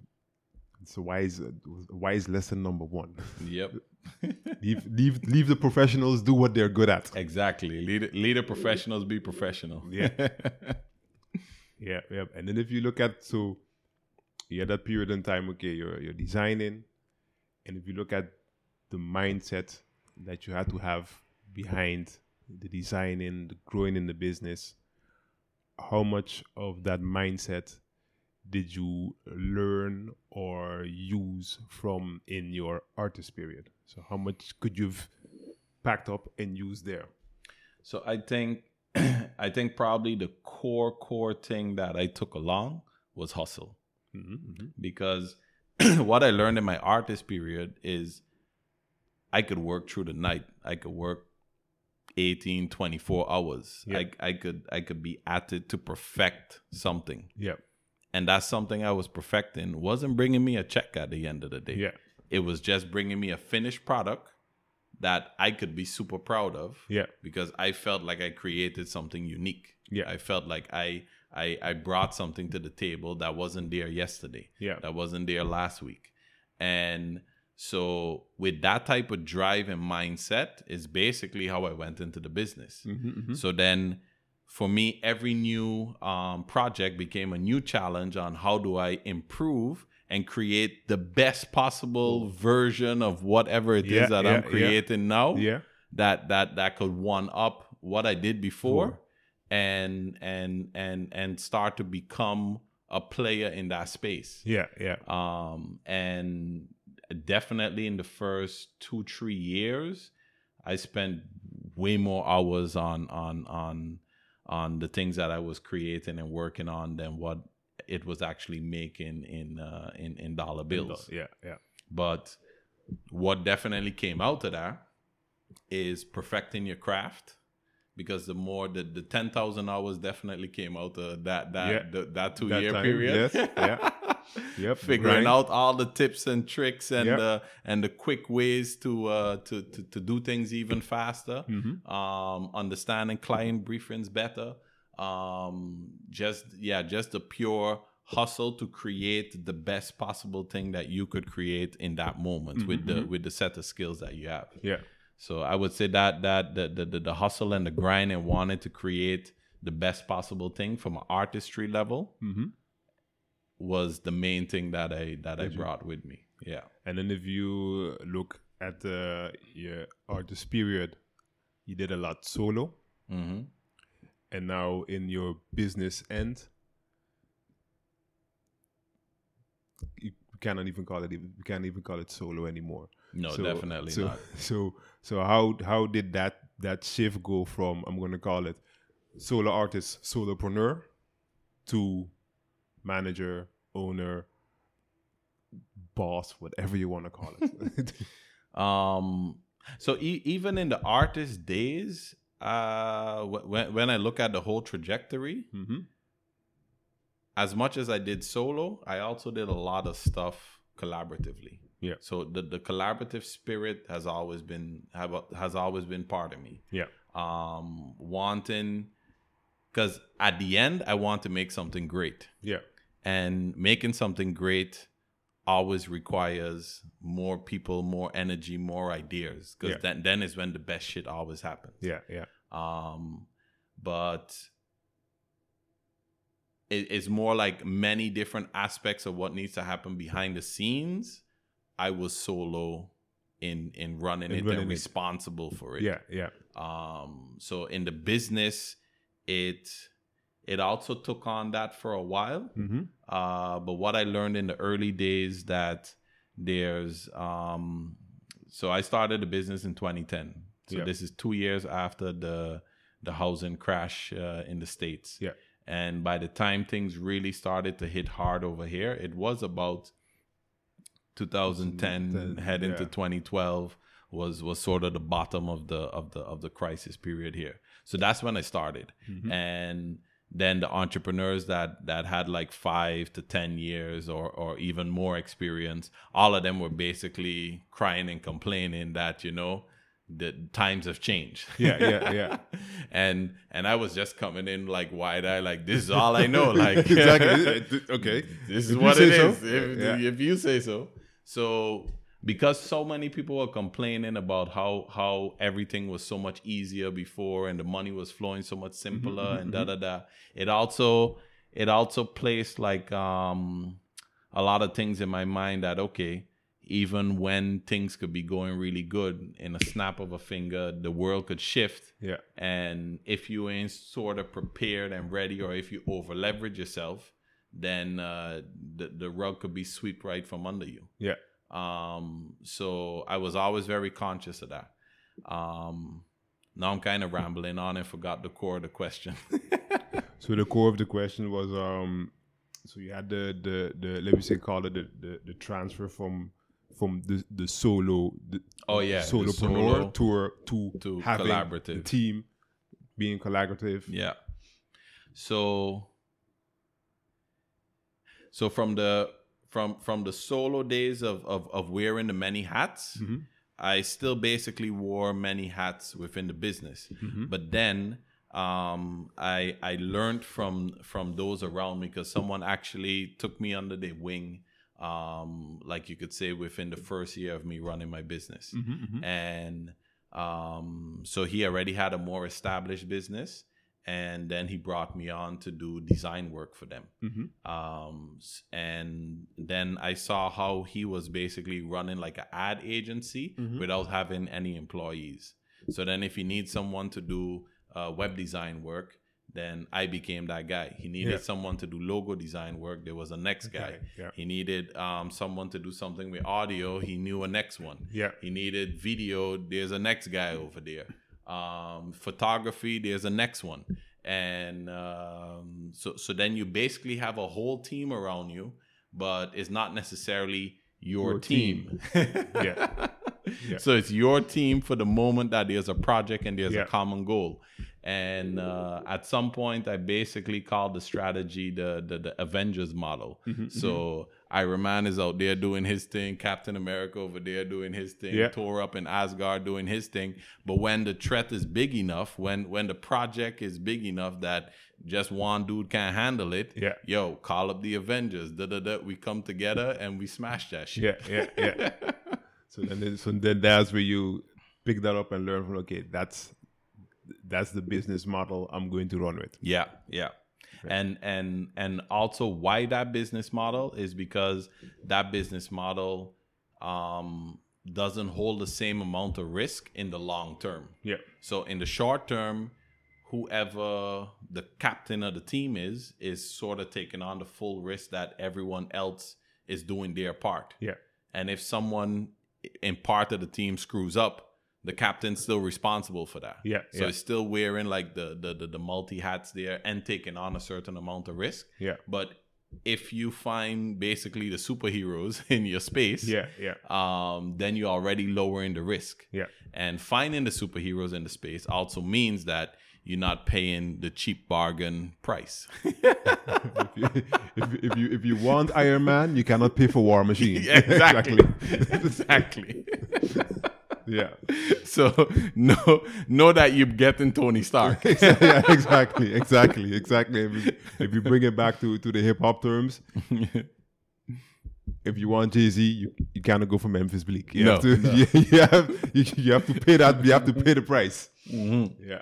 it's a wise, uh, wise lesson number one. yep leave, leave, leave the professionals do what they're good at. exactly leader, the professionals be professional Yeah. Yeah, yeah. And then if you look at so yeah, that period in time, okay, you're you're designing, and if you look at the mindset that you had to have behind the designing, the growing in the business, how much of that mindset did you learn or use from in your artist period? So how much could you've packed up and used there? So I think I think probably the core core thing that I took along was hustle Mm-hmm, because what I learned in my artist period is I could work through the night. I could work 18 24 hours. Yeah. I I could I could be at it to perfect something. Yeah, And that's something I was perfecting wasn't bringing me a check at the end of the day. yeah, It was just bringing me a finished product that I could be super proud of Yeah. because I felt like I created something unique. Yeah. I felt like I I I brought something to the table that wasn't there yesterday. Yeah. That wasn't there last week. And so with that type of drive and mindset is basically how I went into the business. Mm-hmm, So then for me, every new um, project became a new challenge on how do I improve and create the best possible version of whatever it is Yeah, that yeah, I'm yeah. creating now Yeah. that that that could one up what I did before and and and and start to become a player in that space. Yeah. Yeah. Um, and definitely in the first two three years, I spent way more hours on on on on the things that I was creating and working on than what it was actually making in uh, in in dollar bills. Yeah. Yeah. But what definitely came out of that is perfecting your craft. Because the more the, the ten thousand hours definitely came out of that that Yeah. the, that two That year time, period. yes, yeah. Yep. Figuring out all the tips and tricks and Yeah. the and the quick ways to uh to to, to do things even faster. Mhm. Um understanding client briefings better. Um just yeah, just the pure hustle to create the best possible thing that you could create in that moment with the with the set of skills that you have. Yeah. So I would say that that the the, the, the hustle and the grind and wanting to create the best possible thing from an artistry level Mm-hmm. Was the main thing that I that I Did you- brought with me. Yeah. And then if you look at the your artist period, you did a lot solo, hmm and now in your business end, you cannot even call it we can't even call it solo anymore. No, So- definitely so, not. So so how how did that that shift go from I'm gonna call it solo artist, solopreneur to manager, owner, boss, whatever you want to call it. Um, so e- even in the artist days, uh, wh- when when I look at the whole trajectory, hmm as much as I did solo, I also did a lot of stuff collaboratively. Yeah. So the the collaborative spirit has always been have has always been part of me. Yeah. Um, wanting because at the end, I want to make something great. Yeah. And making something great always requires more people more energy more ideas because Yeah. then, then is when the best shit always happens Yeah. Yeah. um but it, it's more like many different aspects of what needs to happen behind the scenes i was solo in in running In it running and it. responsible for it Yeah. Yeah. um, so in the business, it it also took on that for a while. Mm-hmm. Uh, but what I learned in the early days that there's um, so I started the business in 2010. So Yeah. this is two years after the the housing crash uh, in the states. Yeah. And by the time things really started to hit hard over here, it was about 2010 Then, head into yeah. 2012 was was sort of the bottom of the of the of the crisis period here. So that's when I started. Mhm. And then the entrepreneurs that that had like 5 to 10 years or or even more experience, all of them were basically crying and complaining that, you know, the times have changed. Yeah, yeah, yeah. and and I was just coming in like wide eye, like this is all I know. Like exactly. Okay. this is If what it is so. If, Yeah. if you say so. So because so many people were complaining about how how everything was so much easier before and the money was flowing so much simpler mhm, and da da da. It also it also placed like um a lot of things in my mind that okay, even when things could be going really good, in a snap of a finger, the world could shift. Yeah. And if you ain't sort of prepared and ready, or if you over leverage yourself, then uh, the the rug could be swept right from under you. Yeah. Um. So I was always very conscious of that. Um. Now I'm kind of rambling on and forgot the core of the question. So the core of the question was um so you had the the, the let me say call it the, the, the transfer from from the the solo the Oh, yeah, solopreneur solo to to, to having collaborative. the team being collaborative Yeah. So so from the from from the solo days of of, of wearing the many hats, Mhm. I still basically wore many hats within the business. But then um, I I learned from from those around me because someone actually took me under their wing, um, like you could say within the first year of me running my business, and um, so he already had a more established business, and then he brought me on to do design work for them. Um, and then I saw how he was basically running like an ad agency without having any employees. So then, if he needs someone to do uh, web design work, then I became that guy. He needed Yeah. someone to do logo design work. There was a next guy. Yeah. He needed um, someone to do something with audio. He knew a next one. Yeah. He needed video. There's a next guy over there. Um, photography. There's a next one. And um, so, so then you basically have a whole team around you, but it's not necessarily your, Your team. Yeah. Yeah. So it's your team for the moment that there's a project and there's Yeah. a common goal. And uh, at some point, I basically called the strategy the the, the Avengers model. Mm-hmm, So Iron Man is out there doing his thing, Captain America over there doing his thing, Yeah. Thor up in Asgard doing his thing. But when the threat is big enough, when when the project is big enough that just one dude can't handle it, Yeah. yo, call up the Avengers. Da da da. We come together and we smash that shit. Yeah, yeah, yeah. so then, so then that's where you pick that up and learn from. Okay, that's that's the business model I'm going to run with. Yeah, yeah. And and and also why that business model is because that business model um doesn't hold the same amount of risk in the long term. Yeah, So in the short term, whoever the captain of the team is is sort of taking on the full risk that everyone else is doing their part. yeah, And if someone in part of the team screws up, the captain's still responsible for that. Yeah, So yeah. it's still wearing like the the the, the multi hats there and taking on a certain amount of risk. yeah, But if you find basically the superheroes in your space, yeah, yeah, um, then you're already lowering the risk. yeah, And finding the superheroes in the space also means that you're not paying the cheap bargain price. if, you, if, if you if you want Iron Man, you cannot pay for War Machine. exactly. exactly. Yeah. so know know that you're getting Tony Stark. yeah, exactly, exactly, exactly. If you, if you bring it back to, to the hip hop terms, if you want Jay Z, you, you cannot go for Memphis Bleek. You No, have to, no. you, you have you, you have to pay that. You have to pay the price. Yeah,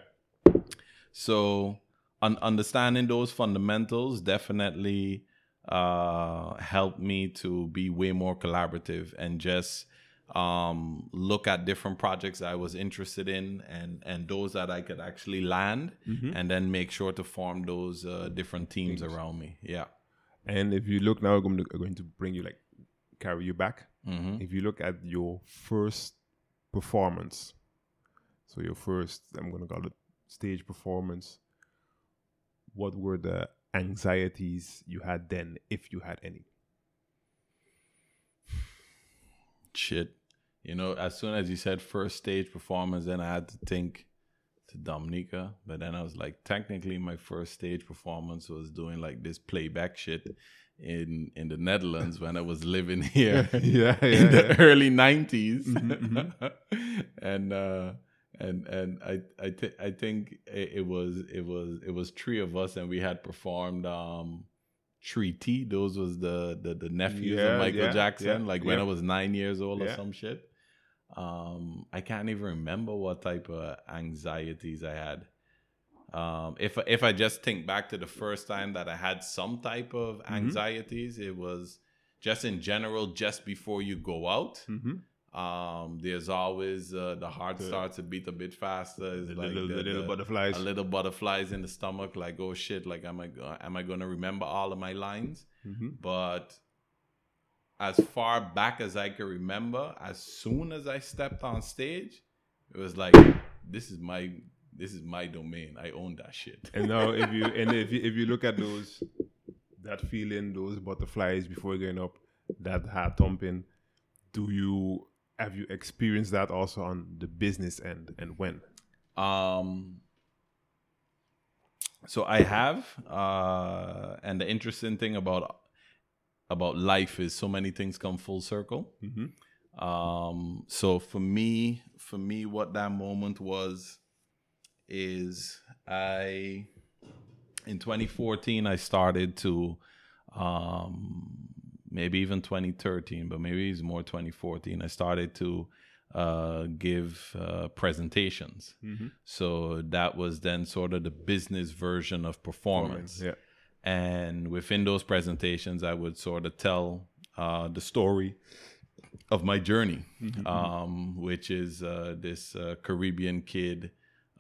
So, un- understanding those fundamentals definitely uh, helped me to be way more collaborative and just um, look at different projects I was interested in and and those that I could actually land, and then make sure to form those uh, different teams, around me. Yeah. and if you look now, I'm going to, I'm going to bring you like carry you back. hmm If you look at your first performance, so your first, I'm going to call it stage performance. What were the anxieties you had then, if you had any? Shit. You know, as soon as you said first stage performance, then I had to think to Dominica. But then I was like, technically, my first stage performance was doing like this playback shit in in the Netherlands when I was living here yeah, yeah, in the yeah. early 90s Mhm, and uh and and I I, th- I think it, it was it was it was three of us and we had performed um 3T those was the the, the nephews of Michael Jackson like when. I was 9 years old or some shit um I can't even remember what type of anxieties I had um if if I just think back to the first time that I had some type of Mm-hmm. anxieties it was just in general just before you go out Mm-hmm. um, there's always uh, the heart The- starts to beat a bit faster. It's The, like little, the- the little butterflies. a little butterflies in the stomach. Like oh shit! Like am I am I gonna remember all of my lines? hmm But as far back as I can remember, as soon as I stepped on stage, it was like this is my this is my domain. I own that shit. And now, if you and if you, if you look at those, that feeling, those butterflies before going up, that heart thumping, do you have you experienced that also on the business end, and when? Um, so I have, uh, and the interesting thing about about life is so many things come full circle. Mm-hmm. Um, so for me, for me, what that moment was is I in 2014 I started to um, maybe even 2013, but maybe it's more 2014. I started to uh, give uh, presentations. So that was then sort of the business version of performance. Yeah. And within those presentations, I would sort of tell uh, the story of my journey, um, which is uh, this uh, Caribbean kid,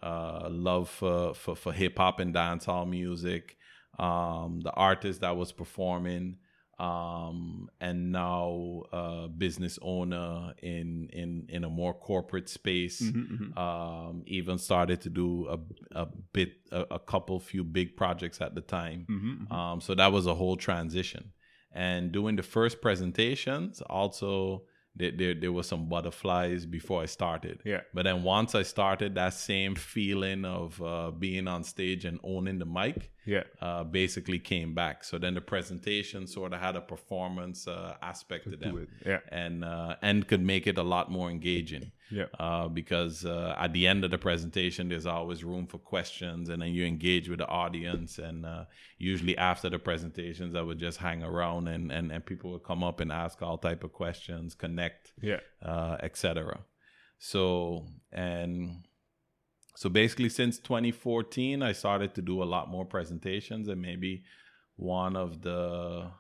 uh, love for, for, for hip hop and dancehall music, um, the artist that was performing, um, and now uh, business owner in, in, in a more corporate space. Um, even started to do a, a bit, a, a couple few big projects at the time. Um, so that was a whole transition. And doing the first presentations, also there, there, there was some butterflies before I started. Yeah. But then once I started, that same feeling of uh, being on stage and owning the mic Yeah. uh, basically came back. So then the presentation sort of had a performance uh, aspect to them, it, yeah. and uh, and could make it a lot more engaging. Yeah. Uh, because uh, at the end of the presentation, there's always room for questions, and then you engage with the audience. And uh, usually after the presentations, I would just hang around, and, and, and people would come up and ask all type of questions, connect, Yeah. uh, etc. So and so basically, since 2014, I started to do a lot more presentations, and maybe one of the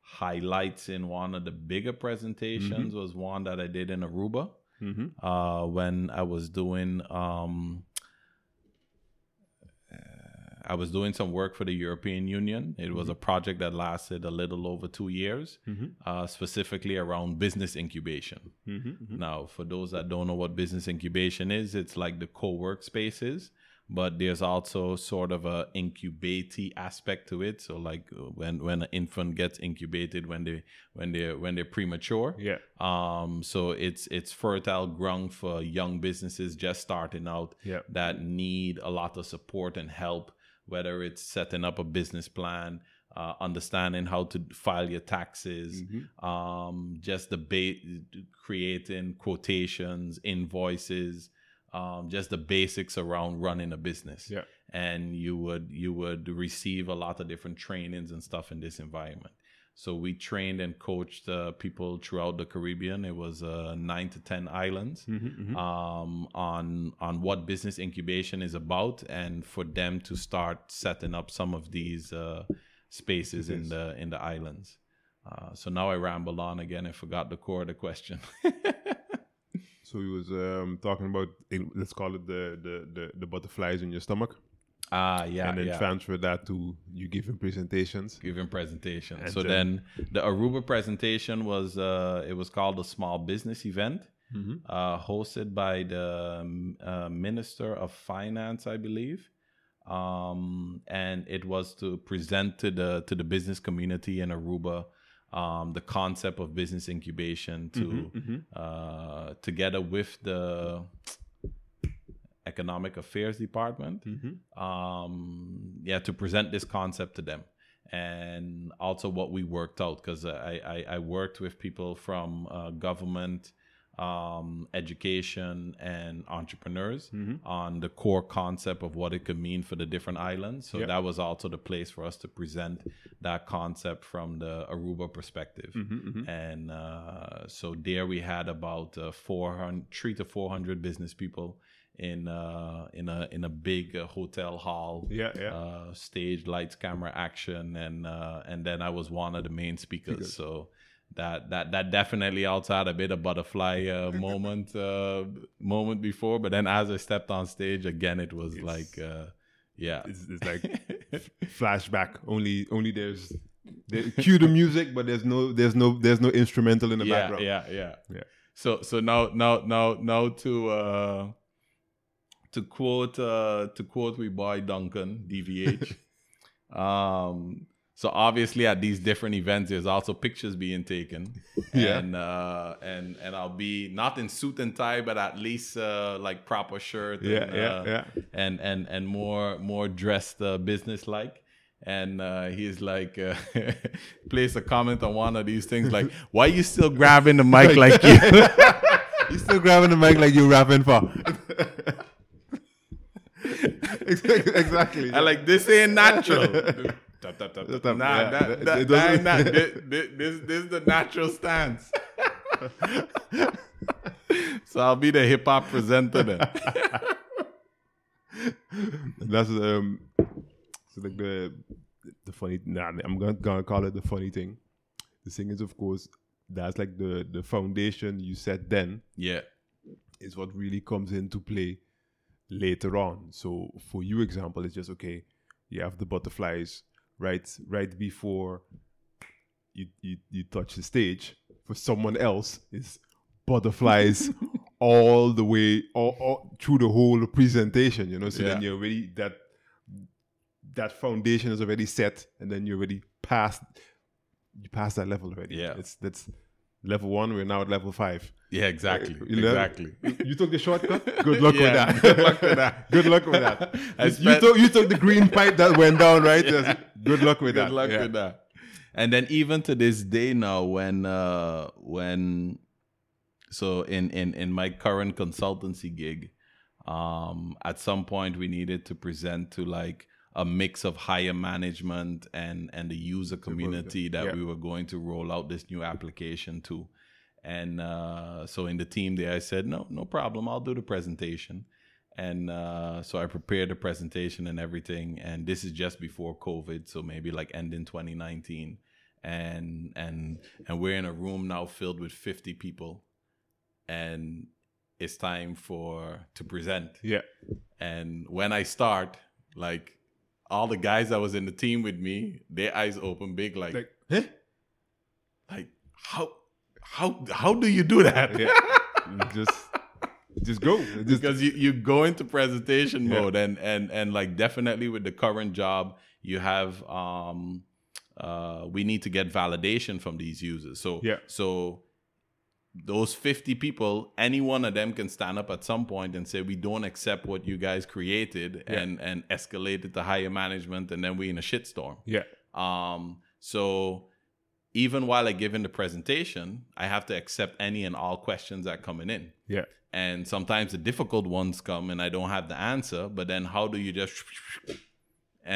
highlights in one of the bigger presentations was one that I did in Aruba Mm-hmm. uh, when I was doing um, I was doing some work for the European Union. It was a project that lasted a little over two years, uh, specifically around business incubation. Mm-hmm. Now, for those that don't know what business incubation is, it's like the co-work spaces, but there's also sort of a incubatee aspect to it. So, like uh, when when an infant gets incubated when they when they when they're premature, Yeah. um, so it's it's fertile ground for young businesses just starting out Yeah. that need a lot of support and help, whether it's setting up a business plan, uh, understanding how to file your taxes, um, just the ba- creating quotations, invoices, um, just the basics around running a business Yeah. and you would you would receive a lot of different trainings and stuff in this environment. So we trained and coached uh, people throughout the Caribbean. It was uh, nine to ten islands Mm-hmm. um, on on what business incubation is about, and for them to start setting up some of these uh, spaces in the in the islands. Uh, so now I ramble on again. I forgot the core of the question. So he was um, talking about let's call it the, the the the butterflies in your stomach, ah, yeah, and then yeah. transfer that to you giving presentations. giving presentation. And so then- then the Aruba presentation was uh, it was called a small business event, uh, hosted by the um, uh, Minister of Finance, I believe, um, and it was to present to the to the business community in Aruba. Um, the concept of business incubation to uh, together with the economic affairs department um, yeah, to present this concept to them, and also what we worked out because I, I I worked with people from uh, government, um, education, and entrepreneurs on the core concept of what it could mean for the different islands. So Yeah. that was also the place for us to present that concept from the Aruba perspective, and uh, so there we had about uh, 400, three to four hundred business people in uh, in a in a big uh, hotel hall. Yeah, yeah. Uh, stage lights, camera, action, and uh, and then I was one of the main speakers. So that that that definitely also had a bit of butterfly uh, moment uh, moment before. But then as I stepped on stage again, it was like uh, yeah. It's, it's like flashback. Only only there's there, cue the music, but there's no there's no there's no instrumental in the yeah, background. Yeah, yeah, Yeah. So so now now now now to uh to quote uh to quote we boy Duncan DVH. um so obviously at these different events there's also pictures being taken. Yeah. And uh and and I'll be not in suit and tie but at least uh like proper shirt Yeah, and, yeah, uh, yeah. and and and more more dressed uh, business like and uh, he's like uh, placed a comment on one of these things like, "Why you still grabbing the mic like you?" you still grabbing the mic like you rapping for. exactly. I like this ain't natural. Tap, tap, tap, tap. Nah, Yeah, that, it that, that doesn't- this, this, this, this is the natural stance. so I'll be the hip hop presenter then. That's um, so like the the funny. Nah, I'm gonna, gonna call it the funny thing. The thing is, of course, that's like the the foundation you set then Yeah, is what really comes into play later on. So for you, example, it's just okay. You have the butterflies right right before you you, you touch the stage. For someone else, is butterflies all the way all, all through the whole presentation. You know, so then you're already that that foundation is already set, and then you're already past you pass that level already. Yeah. it's that's level one. We're now at level five. yeah, exactly, You exactly. You took the shortcut. Good luck with that. good luck with that. good luck with that. I you, took you took the green pipe that went down, right? Yes. Good luck with Good that. luck Yeah. with that. And then even to this day now, when uh when so in in in my current consultancy gig, um, at some point we needed to present to like a mix of higher management and and the user community that yeah. we were going to roll out this new application to. And uh, so in the team there, I said, no, no problem. I'll do the presentation. And uh, so I prepared the presentation and everything. And this is just before COVID, so maybe like end in 2019. And and and we're in a room now filled with 50 people, and it's time for to present. Yeah. And when I start, like all the guys that was in the team with me, their eyes open big, like, Like, huh? like how how how do you do that? Yeah. Just just go. Just, because you, you go into presentation Yeah. mode and and and like definitely with the current job you have um uh we need to get validation from these users so Yeah. so those 50 people any one of them can stand up at some point and say we don't accept what you guys created Yeah. and and escalate it to higher management and then we in a shitstorm yeah. um, so even while I give in the presentation, I have to accept any and all questions that coming in. Yeah. And sometimes the difficult ones come and I don't have the answer, but then how do you just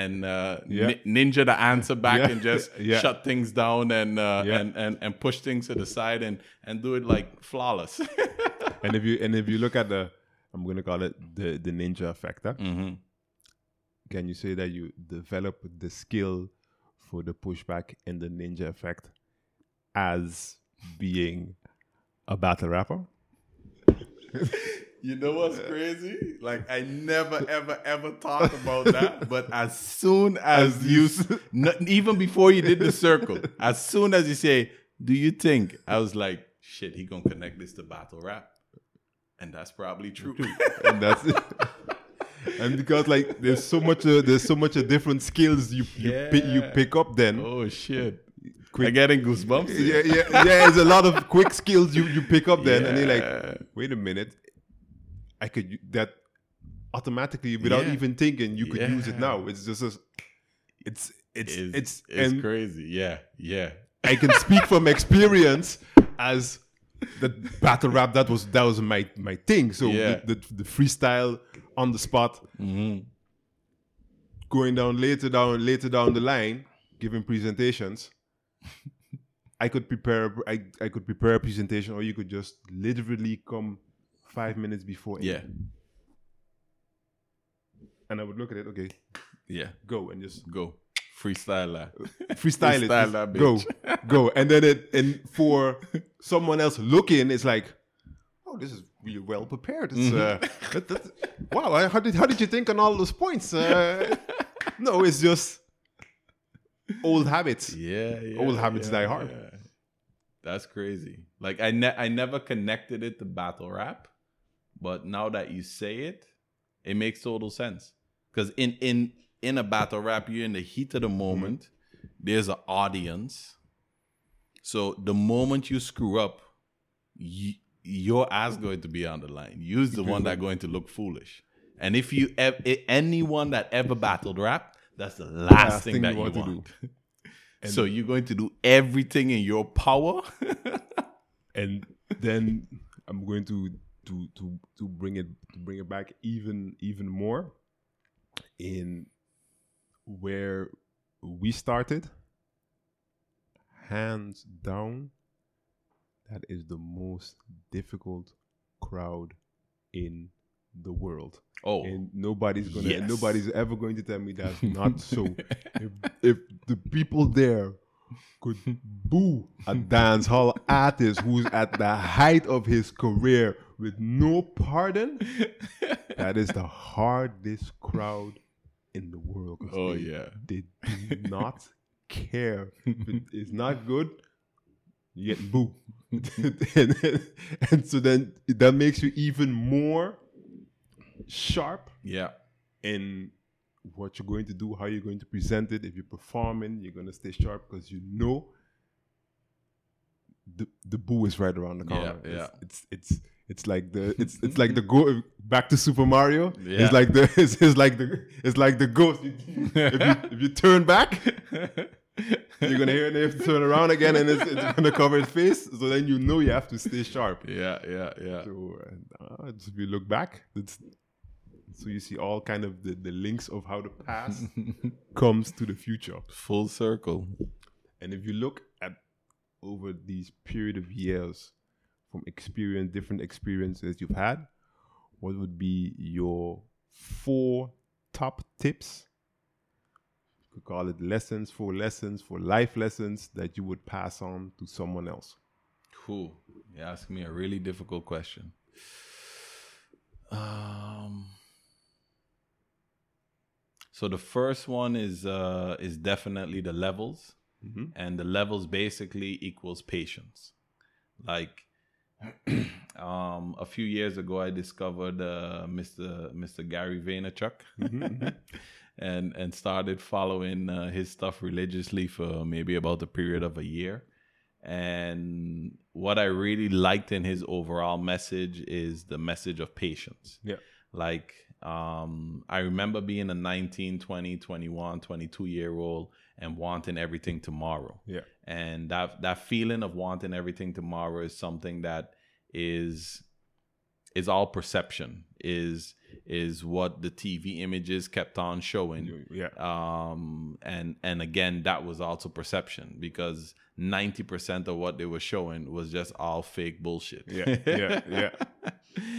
and uh, Yeah. ni- ninja the answer back Yeah. and just Yeah. shut things down and, uh, and and and push things to the side and and do it like flawless. And if you and if you look at the, I'm gonna call it the the ninja factor. hmm Can you say that you develop the skill for the pushback and the ninja effect as being a battle rapper? You know what's crazy? Like I never, ever, ever thought about that. But as soon as you, s- n- even before you did the circle, as soon as you say, "Do you think?" I was like, "Shit, he gonna connect this to battle rap," and that's probably true. and that's it. and because like there's so much uh, there's so much uh, different skills you you, pi- you pick up then oh shit! Quick- I'm getting goosebumps. yeah yeah yeah there's a lot of quick skills you you pick up then and you're like wait a minute I could that automatically without Yeah. even thinking you could use it now it's just a, it's it's It's, it's, it's crazy. Yeah, yeah. I can speak from experience as the battle rap that was that was my my thing so Yeah. the, the, the freestyle on the spot hmm going down later down later down the line, giving presentations, I could prepare I, I could prepare a presentation or you could just literally come five minutes before Yeah, and I would look at it, okay, yeah. go and just Go freestyle that. freestyle, it. Freestyle just that go. go. And then it and for someone else looking, it's like, oh, this is really well prepared. It's uh, that, that, wow, I- how did how did you think on all those points? Uh, no, it's just old habits. Yeah, yeah. Old habits yeah, die hard. yeah. That's crazy. Like I ne- I never connected it to battle rap, but now that you say it, it makes total sense. Because in in in a battle rap, you're in the heat of the mm-hmm. moment. There's an audience. So the moment you screw up, your ass going to be on the line. You's the one that going to look foolish. And if you ev- anyone that ever battled rap, that's the last, thing, that you want. to do. so you're going to do everything in your power. and then I'm going to to to to bring it to bring it back even even more in where we started. Hands down that is the most difficult crowd in the world. Oh, and nobody's gonna Yes. nobody's ever going to tell me that's not so. If, if the people there could boo a dance hall artist who's at the height of his career with no pardon that is the hardest crowd in the world. oh they, yeah. they do not care if it is not good you get boo and, and so then that makes you even more sharp Yeah. in what you're going to do, how you're going to present it. If you're performing, you're going to stay sharp because you know the the boo is right around the Yeah, corner. yeah. It's, it's it's it's like the it's it's like the go back to Super Mario. Yeah. It's like the it's, it's like the it's like the ghost. If, you, if you turn back, you're gonna hear it. and you have to turn around again, and it's, it's gonna cover his face. So then you know you have to stay sharp. yeah, yeah, yeah. So uh, if you look back, it's, so you see all kind of the, the links of how the past comes to the future. Full circle. And if you look at over these period of years from experience, different experiences you've had, what would be your four top tips? You could call it lessons, four lessons, for life lessons that you would pass on to someone else. Cool. You ask me a really difficult question. Um. So the first one is uh is definitely the levels, Mhm. and the levels basically equals patience. Like, um, a few years ago, I discovered uh, Mr. Mr. Gary Vaynerchuk, and and started following uh, his stuff religiously for maybe about a period of a year. And what I really liked in his overall message is the message of patience. Yeah. Like, um, I remember being a 19, 20, 21, 22 year old and wanting everything tomorrow. Yeah. And that, that feeling of wanting everything tomorrow is something that is is all perception is is what the TV images kept on showing Yeah. um and and again that was also perception because 90% of what they were showing was just all fake bullshit Yeah, yeah, yeah.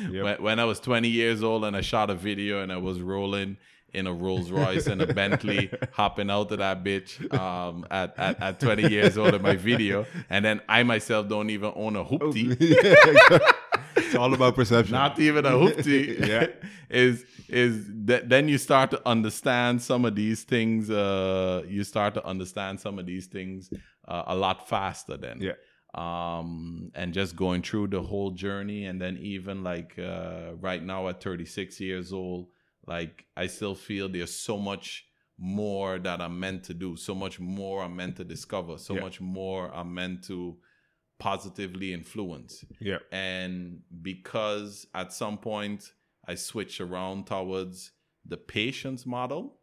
Yep. when, when i was 20 years old and i shot a video and i was rolling in a rolls royce and a bentley hopping out of that bitch um at, at, at 20 years old in my video and then i myself don't even own a hoopty it's all about perception. not even a hoopty Yeah. is is that then you start to understand some of these things uh you start to understand some of these things uh, a lot faster then Yeah. um and just going through the whole journey and then even like uh right now at 36 years old like i still feel there's so much more that i'm meant to do so much more i'm meant to discover so Yeah. much more i'm meant to positively influence yeah. and because at some point I switch around towards the patience model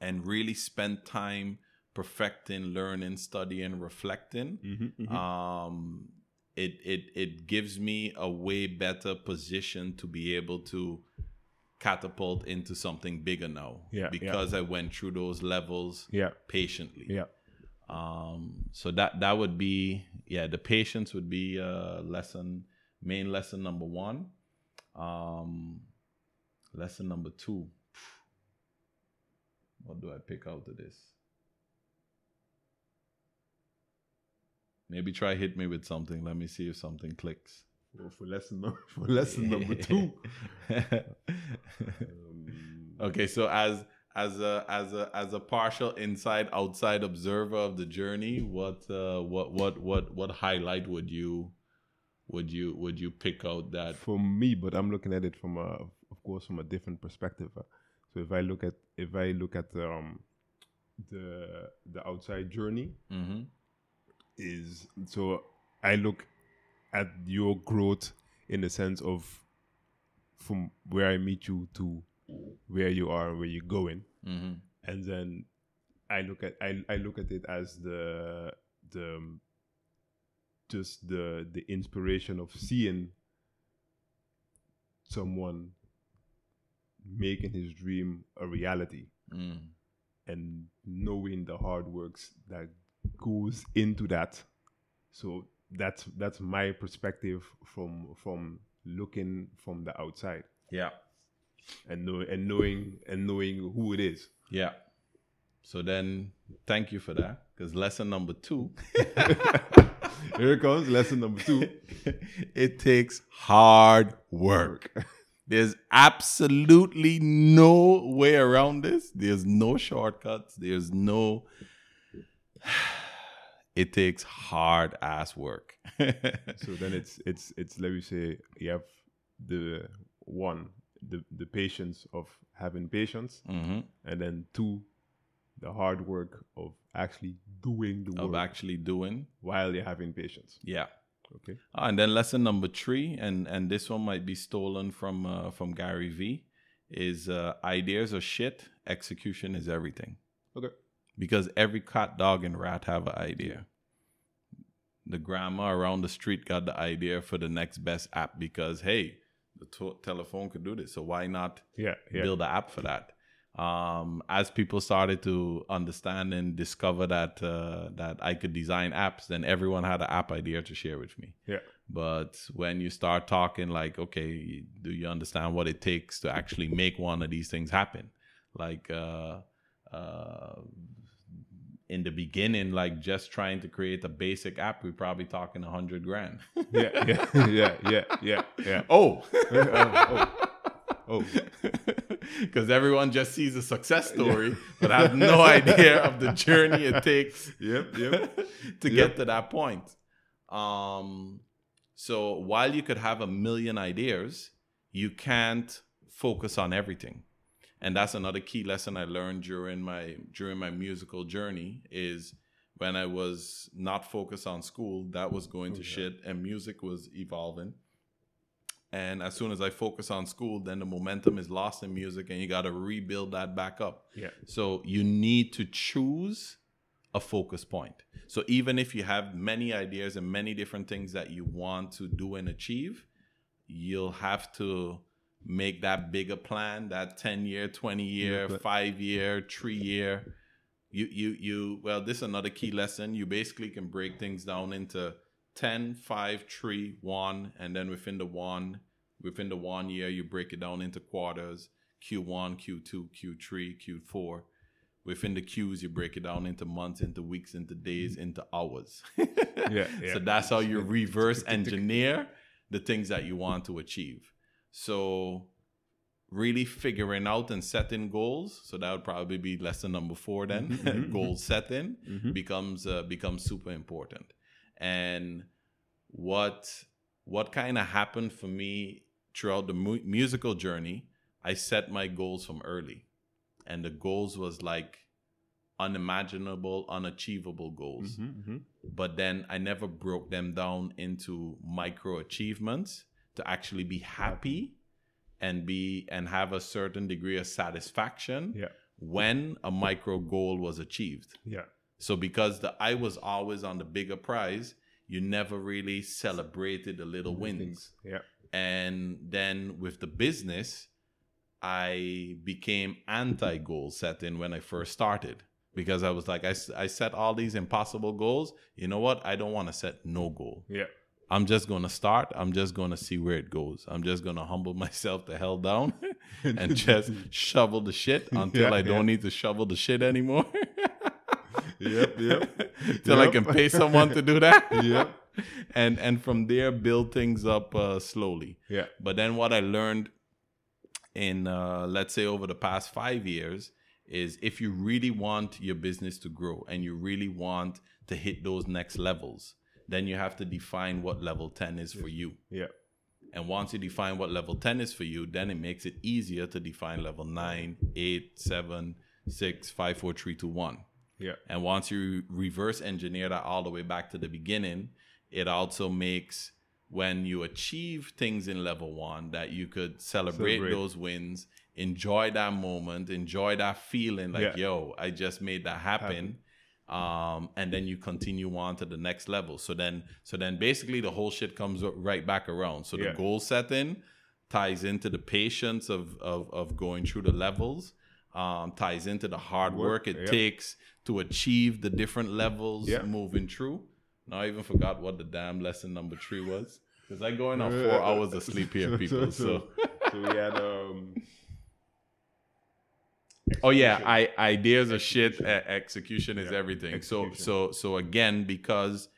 and really spend time perfecting, learning, studying, reflecting, Mm-hmm, um, it, it, it gives me a way better position to be able to catapult into something bigger now Yeah, yeah. because I went through those levels yeah. patiently Yeah. um so that that would be yeah the patience would be uh lesson main lesson number one um lesson number two what do i pick out of this maybe try hit me with something let me see if something clicks For, for lesson number for lesson number two. Um, okay so as as a as a as a partial inside outside observer of the journey what uh what what what what highlight would you would you would you pick out that for me, but I'm looking at it from a, of course, from a different perspective. So if I look at if I look at um, the the outside journey, mm-hmm. is so I look at your growth in the sense of from where I meet you to where you are, where you're going, Mm-hmm. and then I look at I, I look at it as the the um, just the the inspiration of seeing someone making his dream a reality Mm. and knowing the hard works that goes into that so that's that's my perspective from from looking from the outside Yeah. and know and knowing and knowing who it is Yeah. So then, thank you for that. Because lesson number two, here it comes lesson number two it takes hard work. There's absolutely no way around this. There's no shortcuts. There's no. It takes hard ass work. so then it's it's it's let me say you have the one the the patience of having patience hmm and then two the hard work of actually doing the work. Of work actually doing. while you're having patience Yeah. okay Ah, and then lesson number three, and and this one might be stolen from uh, from Gary V, is uh, ideas are shit, execution is everything. okay Because every cat, dog, and rat have an idea. The grandma around the street got the idea for the next best app because hey, the to- telephone could do this, so why not yeah yeah build an app for that. Um, as people started to understand and discover that uh, that I could design apps, then everyone had an app idea to share with me. yeah But when you start talking like, okay, do you understand what it takes to actually make one of these things happen? Like uh, uh, in the beginning, like just trying to create a basic app, we're probably talking a hundred grand. yeah yeah yeah yeah yeah yeah oh. oh, oh. Because everyone just sees a success story, but have no idea of the journey it takes yep yep to Yep. get to that point. Um, so while you could have a million ideas, you can't focus on everything. And that's another key lesson I learned during my during my musical journey is when I was not focused on school, that was going to Oh, yeah. shit and music was evolving. And as soon as I focus on school, then the momentum is lost in music and you got to rebuild that back up. yeah So you need to choose a focus point. So even if you have many ideas and many different things that you want to do and achieve, you'll have to make that bigger plan, that 10 year, 20 year, but- 5 year, 3 year. You you you well, this is another key lesson. You basically can break things down into 10, 5, 3, 1 and then within the 1 within the 1 year you break it down into quarters, Q1, Q2, Q3, Q4 within the Qs, you break it down into months, into weeks, into days, into hours. yeah yeah So that's how you reverse engineer the things that you want to achieve. So really figuring out and setting goals. So that would probably be lesson number four then. Mhm, mhm, Goal setting Mhm. becomes uh, becomes super important. And what what kind of happened for me throughout the mu- musical journey, I set my goals from early. And the goals was like unimaginable, unachievable goals Mhm, mhm. but then I never broke them down into micro achievements to actually be happy and be and have a certain degree of satisfaction Yeah. when a micro goal was achieved. yeah So because the I was always on the bigger prize, you never really celebrated the little wins. yeah And then with the business, I became anti goal setting when I first started because I was like, I, I set all these impossible goals. You know what? I don't want to set no goal. yeah I'm just going to start. I'm just going to see where it goes. I'm just going to humble myself the hell down and just shovel the shit until Yeah, I don't yeah. need to shovel the shit anymore. Yep, yep. Till I can pay someone to do that. Yep. And and from there build things up uh, slowly. yeah But then what I learned in uh, let's say over the past five years is if you really want your business to grow and you really want to hit those next levels, then you have to define what level 10 is for you. yeah And once you define what level 10 is for you, then it makes it easier to define level 9, 8, 7, 6, 5, 4, 3, 2, 1. yeah And once you reverse engineer that all the way back to the beginning, it also makes when you achieve things in level one that you could celebrate, Celebrate. those wins enjoy that moment, enjoy that feeling like, Yeah. yo, I just made that happen. Um, and then you continue on to the next level. So then, so then basically the whole shit comes right back around. So the Yeah. goal setting ties into the patience of, of, of going through the levels, um, ties into the hard Work, it yeah. takes to achieve the different levels Yeah. moving through. Now I even forgot what the damn lesson number three was. Because I going on four hours of sleep here, people. So, so we had um. Oh yeah. I ideas are shit. execution is Yeah, everything. So execution. so so again, because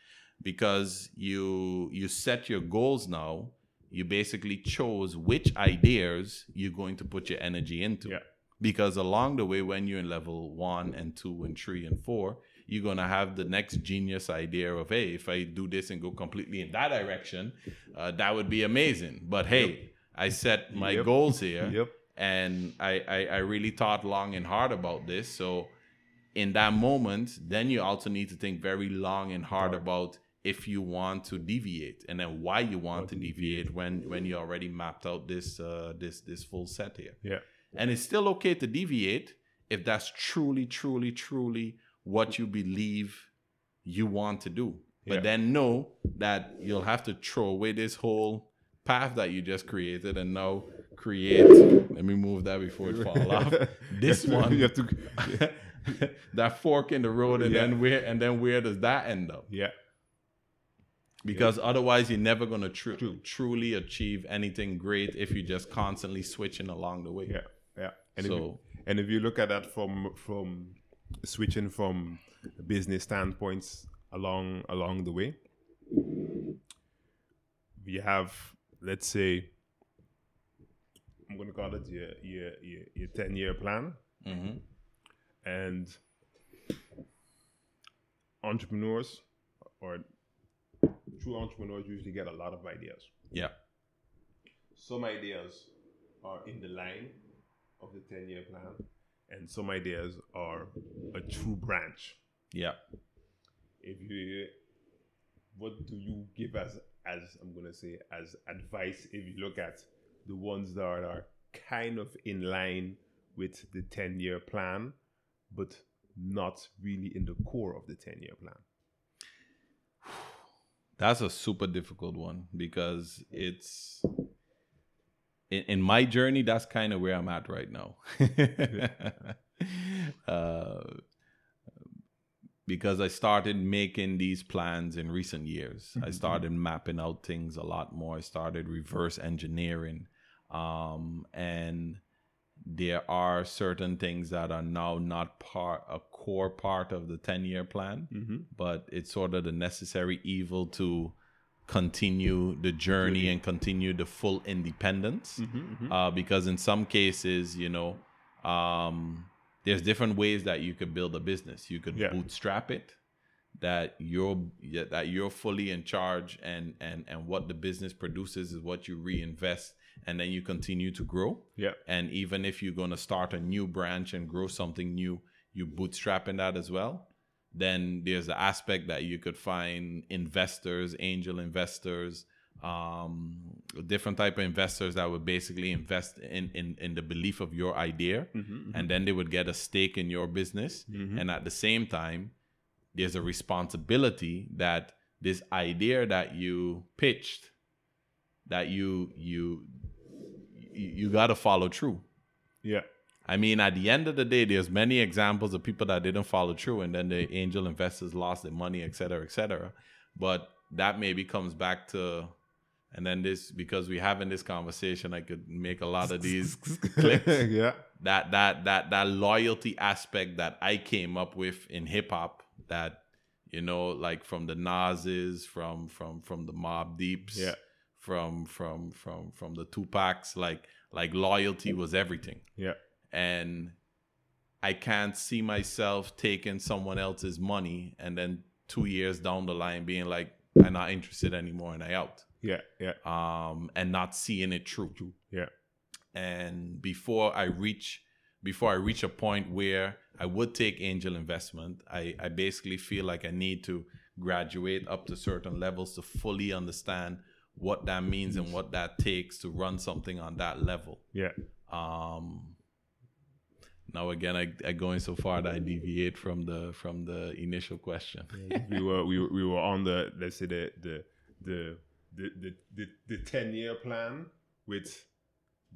because you you set your goals now, you basically chose which ideas you're going to put your energy into. Yeah. Because along the way, when you're in level one and two and three and four, you're gonna have the next genius idea of, hey, if I do this and go completely in that direction, uh, that would be amazing. But hey, I set my Yep. goals here Yep. And I, I I really thought long and hard about this. So in that moment, then you also need to think very long and hard about if you want to deviate and then why you want to to deviate when when you already mapped out this uh, this this full set here. Yeah. And it's still okay to deviate if that's truly, truly, truly what you believe you want to do. But Yeah. then know that you'll have to throw away this whole path that you just created and now create. Let me move that before it fall off. This one, you have to. that fork in the road, and Yeah. then where and then where does that end up? Yeah. Because otherwise, you're never gonna tru- True. truly achieve anything great if you're just constantly switching along the way. Yeah. Yeah. And if you, So and if you look at that from from switching from business standpoints along along the way, we have let's say I'm gonna call it your your your, your ten year plan, mhm. and entrepreneurs or true entrepreneurs usually get a lot of ideas. yeah, Some ideas are in the line of the 10 year plan, and some ideas are a true branch. yeah. If you, what do you give as, as I'm gonna say, as advice if you look at the ones that are kind of in line with the 10 year plan, but not really in the core of the 10 year plan? That's a super difficult one because it's in, in my journey. That's kind of where I'm at right now. uh, because I started making these plans in recent years. I started mapping out things a lot more. I started reverse engineering, um, and there are certain things that are now not part a core part of the 10 year plan Mm-hmm. but it's sort of the necessary evil to continue the journey and continue the full independence Mm-hmm. uh, because in some cases you know um, there's different ways that you could build a business you could Yeah. bootstrap it that you're that you're fully in charge and and and what the business produces is what you reinvest and then you continue to grow Yeah. and even if you're going to start a new branch and grow something new you bootstrapping that as well then there's the aspect that you could find investors angel investors um different type of investors that would basically invest in in, in the belief of your idea Mm-hmm. and then they would get a stake in your business Mhm. and at the same time there's a responsibility that this idea that you pitched that you you you, got to follow through Yeah. I mean, at the end of the day, there's many examples of people that didn't follow through, and then the angel investors lost their money, et cetera, et cetera. But that maybe comes back to, and then this because we having this conversation, I could make a lot of these clicks. yeah. That that that that loyalty aspect that I came up with in hip hop, that you know, like from the Nas's, from from from the Mobb Deeps, Yeah. From from from from the Tupacs, like like loyalty was everything Yeah. and I can't see myself taking someone else's money and then two years down the line being like, I'm not interested anymore and I out. Yeah. Yeah. Um, and not seeing it through. Yeah. And before I reach before I reach a point where I would take angel investment, I, I basically feel like I need to graduate up to certain levels to fully understand what that means and what that takes to run something on that level Yeah. Um, now again, I, I going so far that I deviate from the from the initial question. we were we, were- we were on the let's say the the the the the, the, the ten year plan with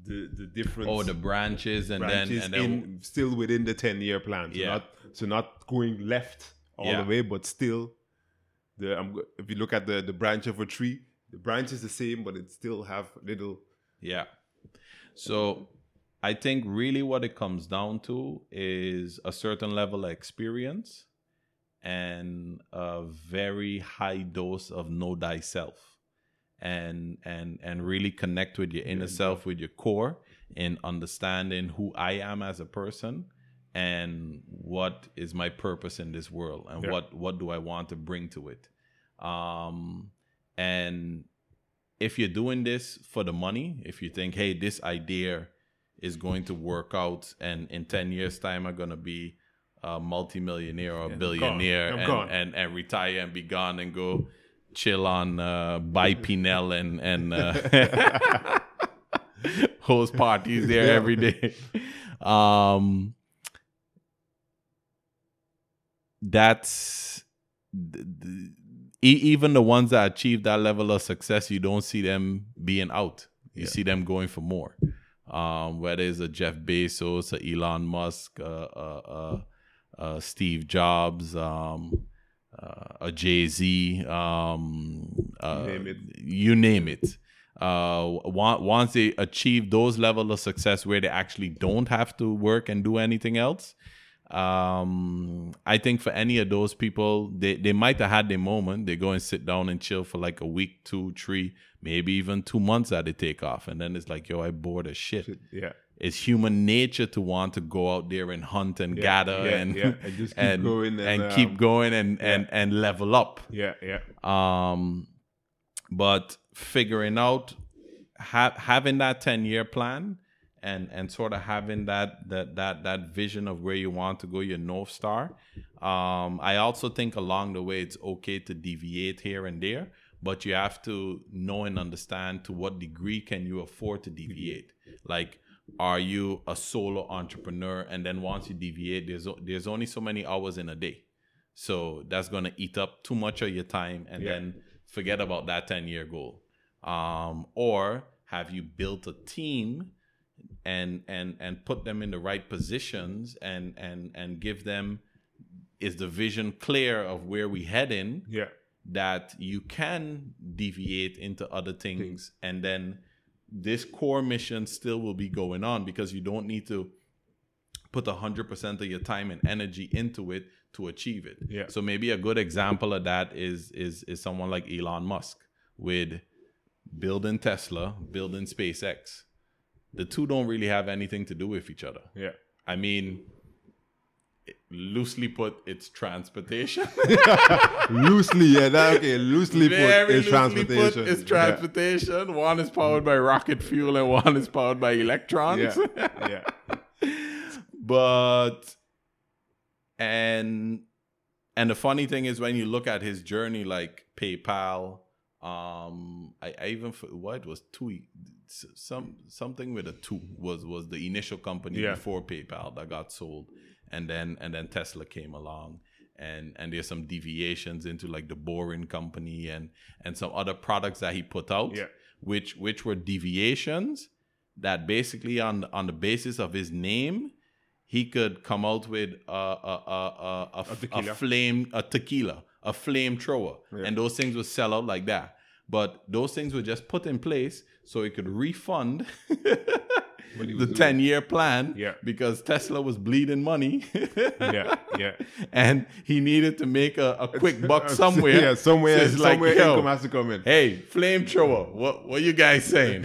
the the different Oh, the branches and branches then and then in still within the ten year plan. So Yeah. not so not going left all Yeah. the way, but still the um, if you look at the the branch of a tree, the branch is the same, but it still have little Yeah. So I think really what it comes down to is a certain level of experience and a very high dose of know thyself and and and really connect with your inner self with your core in understanding who I am as a person and what is my purpose in this world and Yeah. what what do I want to bring to it um and if you're doing this for the money, if you think, hey, this idea is going to work out, and in 10 years' time, I'm going to be a multimillionaire or a billionaire. I'm and, and, and retire and be gone and go chill on uh, Pinel and, and uh, host parties there Yeah. every day. Um, that's th- th- e- even the ones that achieve that level of success, you don't see them being out. You Yeah. see them going for more. Um, whether it's a Jeff Bezos, a Elon Musk, uh, uh, uh, uh, Steve Jobs, um, uh, a Jay Z, um, uh, you name it. Uh, once they achieve those level of success where they actually don't have to work and do anything else, um, I think for any of those people, they, they might have had their moment. They go and sit down and chill for like a week, two, three, maybe even two months that they take off. And then it's like, yo, I bored as shit. yeah. It's human nature to want to go out there and hunt and Yeah, gather yeah, and, yeah, and just keep and, going and, and keep um, going and, and, and level up Yeah, yeah. um but figuring out ha- having that 10 year plan and and sort of having that that that that vision of where you want to go your north star um i also think along the way it's okay to deviate here and there but you have to know and understand to what degree can you afford to deviate like are you a solo entrepreneur and then once you deviate there's there's only so many hours in a day so that's going to eat up too much of your time and Yeah. then forget about that 10 year goal. Um, or have you built a team and and and put them in the right positions and and and give them is the vision clear of where we heading Yeah. that you can deviate into other things and then this core mission still will be going on because you don't need to put 100% of your time and energy into it to achieve it Yeah. so maybe a good example of that is is is someone like Elon Musk with building Tesla building SpaceX the two don't really have anything to do with each other Yeah. I mean loosely put it's transportation loosely, yeah. That, okay, loosely put, it's transportation. put, it's Yeah. transportation. One is powered by rocket fuel, and one is powered by electrons. Yeah. yeah. but and and the funny thing is when you look at his journey, like PayPal, um, I, I even what was two some something with a two was was the initial company Yeah. before PayPal that got sold, and then and then Tesla came along. And, and there's some deviations into like the boring company and and some other products that he put out Yeah. which which were deviations that basically on on the basis of his name he could come out with a a a a, a, a flame a tequila a flamethrower Yeah. and those things would sell out like that but those things were just put in place so he could refund the 10 year plan Yeah. because Tesla was bleeding money Yeah. Yeah. and he needed to make a, a quick buck uh, somewhere Yeah, somewhere, So it's like, somewhere income has to come in. hey flamethrower what what you guys saying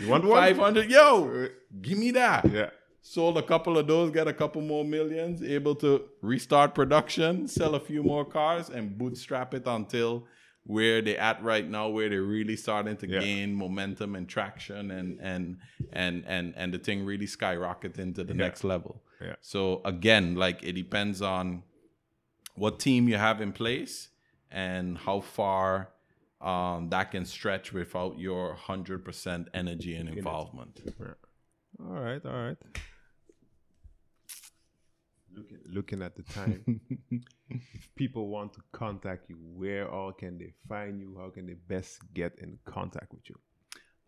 You want one? 500 yo uh, give me that Yeah. sold a couple of those got a couple more millions able to restart production sell a few more cars and bootstrap it until where they're at right now where they're really starting to Yeah. gain momentum and traction and and and and and the thing really skyrocket into the Yeah. next level Yeah. so again like it depends on what team you have in place and how far um, that can stretch without your 100% energy and involvement Yeah. All right, all right. Looking, looking at the time, if people want to contact you, where all can they find you? How can they best get in contact with you?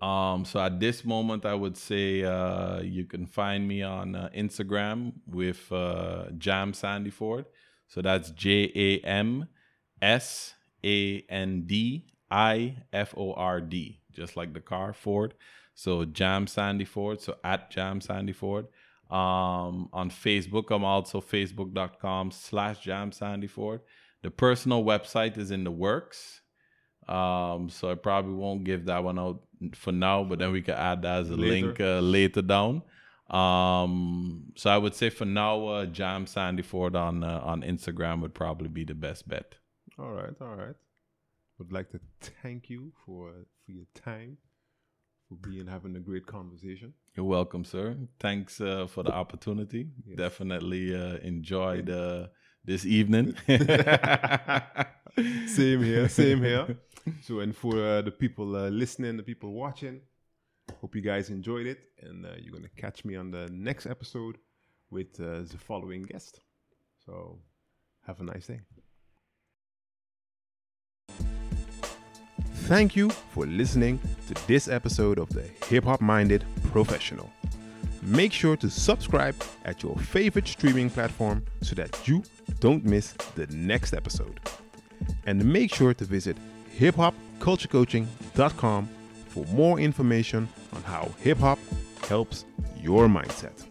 Um, so at this moment, I would say uh, you can find me on uh, Instagram with uh, Jam Sandiford. So that's J A M S A N D I F O R D, just like the car Ford. So Jam Sandiford. So at Jam Sandiford. Um, on Facebook, I'm also facebook.com slash Jam Sandiford. The personal website is in the works. Um, so I probably won't give that one out for now, but then we can add that as a Later. link uh, later down. Um, so I would say for now, uh, Jam Sandiford on uh, on Instagram would probably be the best bet. All right, all right. Would like to thank you for for your time, for being having a great conversation. You're welcome, sir. Thanks uh, for the opportunity. Yes. Definitely uh, enjoyed uh, this evening. Same here, same here. So, and for uh, the people uh, listening, the people watching, hope you guys enjoyed it, and uh, you're gonna catch me on the next episode with uh, the following guest. So, have a nice day. Thank you for listening to this episode of the Hip Hop Minded Professional. Make sure to subscribe at your favorite streaming platform so that you don't miss the next episode. And make sure to visit hiphopculturecoaching.com for more information on how hip hop helps your mindset.